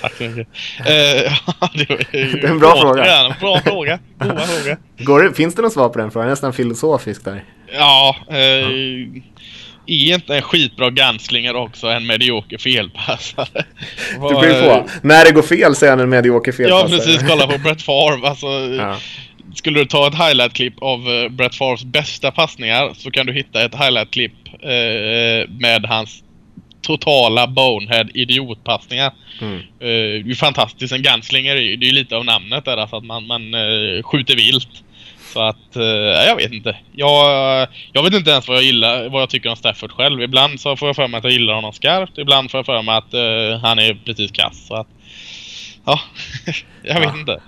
Tack så mycket. Uh, det, det, är en bra fråga. Bra fråga. Goda fråga. Går det, finns det något svar på den frågan? Nästan filosofisk där. Ja, uh, ja är inte en skitbra gunslinger också en medioker felpassare? Du får ju få. När det går fel så är han en medioker felpassare. Ja, precis. Kolla på Brett Favre. Alltså, ja. Skulle du ta ett highlight-klipp av uh, Brett Favres bästa passningar så kan du hitta ett highlight-klipp uh, med hans totala bonehead idiotpassningar. Mm. Uh, det är fantastiskt. En gunslinger är ju lite av namnet där, alltså att man, man uh, skjuter vilt. Så att, eh, jag vet inte. Jag, jag vet inte ens vad jag gillar, vad jag tycker om Stafford själv. Ibland så får jag för mig att jag gillar honom skarpt. Ibland får jag för mig att uh, han är precis kass. Så att, ja, jag vet ja. inte.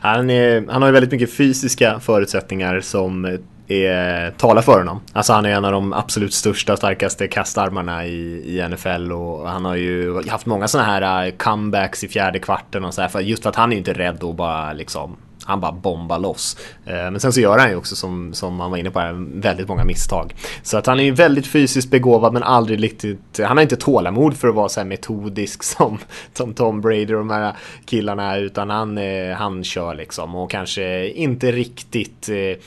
Han, är, han har ju väldigt mycket fysiska förutsättningar som är, talar för honom. Alltså han är en av de absolut största och starkaste kastarmarna i, i NFL och han har ju haft många sådana här comebacks i fjärde kvarten och så här, för just för att han är ju inte rädd att bara liksom han bara bombar loss. Eh, men sen så gör han ju också som, som man var inne på här, väldigt många misstag. Så att han är ju väldigt fysiskt begåvad men aldrig riktigt, han har inte tålamod för att vara så här metodisk som, som Tom Brady och de här killarna utan han, eh, han kör liksom och kanske inte riktigt eh,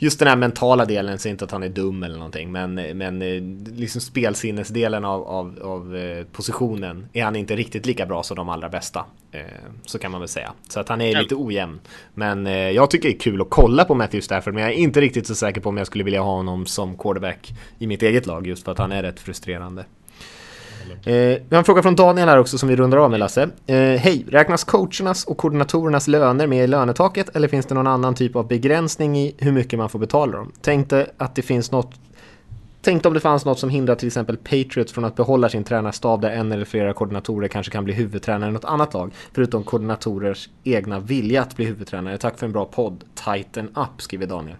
just den här mentala delen, så inte att han är dum eller någonting, men, men eh, liksom spelsinnesdelen av, av, av eh, positionen är han inte riktigt lika bra som de allra bästa. Eh, så kan man väl säga. Så att han är lite ojämn. Men jag tycker det är kul att kolla på Matthew Stafford, men jag är inte riktigt så säker på om jag skulle vilja ha honom som quarterback i mitt eget lag, just för att han är rätt frustrerande. Eh, vi har en fråga från Daniel här också som vi rundar av med Lasse. Eh, Hej, räknas coachernas och koordinatorernas löner med i lönetaket eller finns det någon annan typ av begränsning i hur mycket man får betala dem? Tänkte att det finns något Tänkte om det fanns något som hindrar till exempel Patriots från att behålla sin tränarstab där en eller flera koordinatorer kanske kan bli huvudtränare i något annat lag. Förutom koordinatorers egna vilja att bli huvudtränare. Tack för en bra podd. Tighten up, skriver Daniel.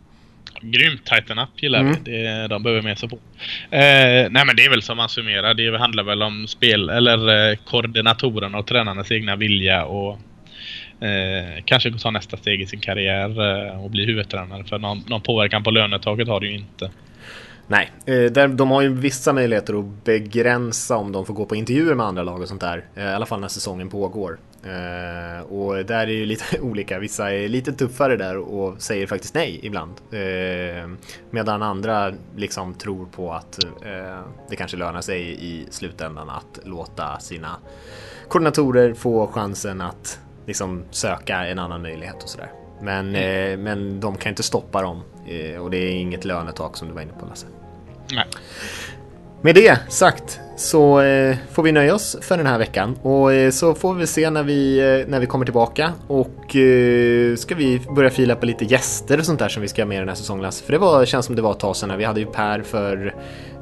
Grymt tighten up gillar mm. vi. Det, de behöver mer support. Eh, nej men det är väl som man summerar. Det handlar väl om spel eller eh, koordinatorerna och tränarnas egna vilja och eh, kanske ta nästa steg i sin karriär eh, och bli huvudtränare. För någon, någon påverkan på lönetaget har det ju inte. Nej, eh, de har ju vissa möjligheter att begränsa om de får gå på intervjuer med andra lag och sånt där. Eh, I alla fall när säsongen pågår. Uh, och där är ju lite olika. Vissa är lite tuffare där och säger faktiskt nej ibland. Medan andra liksom tror på att det kanske lönar sig i slutändan att låta sina koordinatorer få chansen att liksom söka en annan möjlighet och sådär. Men, mm. men de kan inte stoppa dem och det är inget lönetak som du var inne på Lasse. Nej. Med det sagt så eh, får vi nöja oss för den här veckan och eh, så får vi se när vi, eh, när vi kommer tillbaka och eh, ska vi börja fila på lite gäster och sånt där som vi ska ha med den här säsongen. Lasse. För det var, känns som det var ett tag sedan. Vi hade ju Per för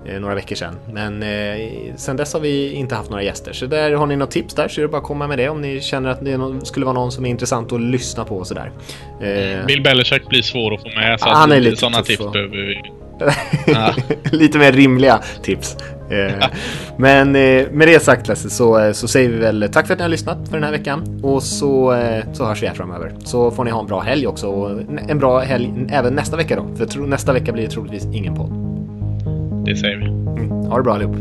eh, några veckor sedan. Men eh, sen dess har vi inte haft några gäster. Så där har ni något tips där så är det bara att komma med det om ni känner att det skulle vara någon som är intressant att lyssna på och sådär. Eh, Bill Belichick blir svår att få med så han är lite sådana tips behöver vi Lite mer rimliga tips. Eh, men eh, med det sagt Lasse så, eh, så säger vi väl tack för att ni har lyssnat för den här veckan och så, så hörs vi här framöver. Så får ni ha en bra helg också och en bra helg även nästa vecka då. För nästa vecka blir det troligtvis ingen podd. Det säger vi. Mm. Ha det bra allihop.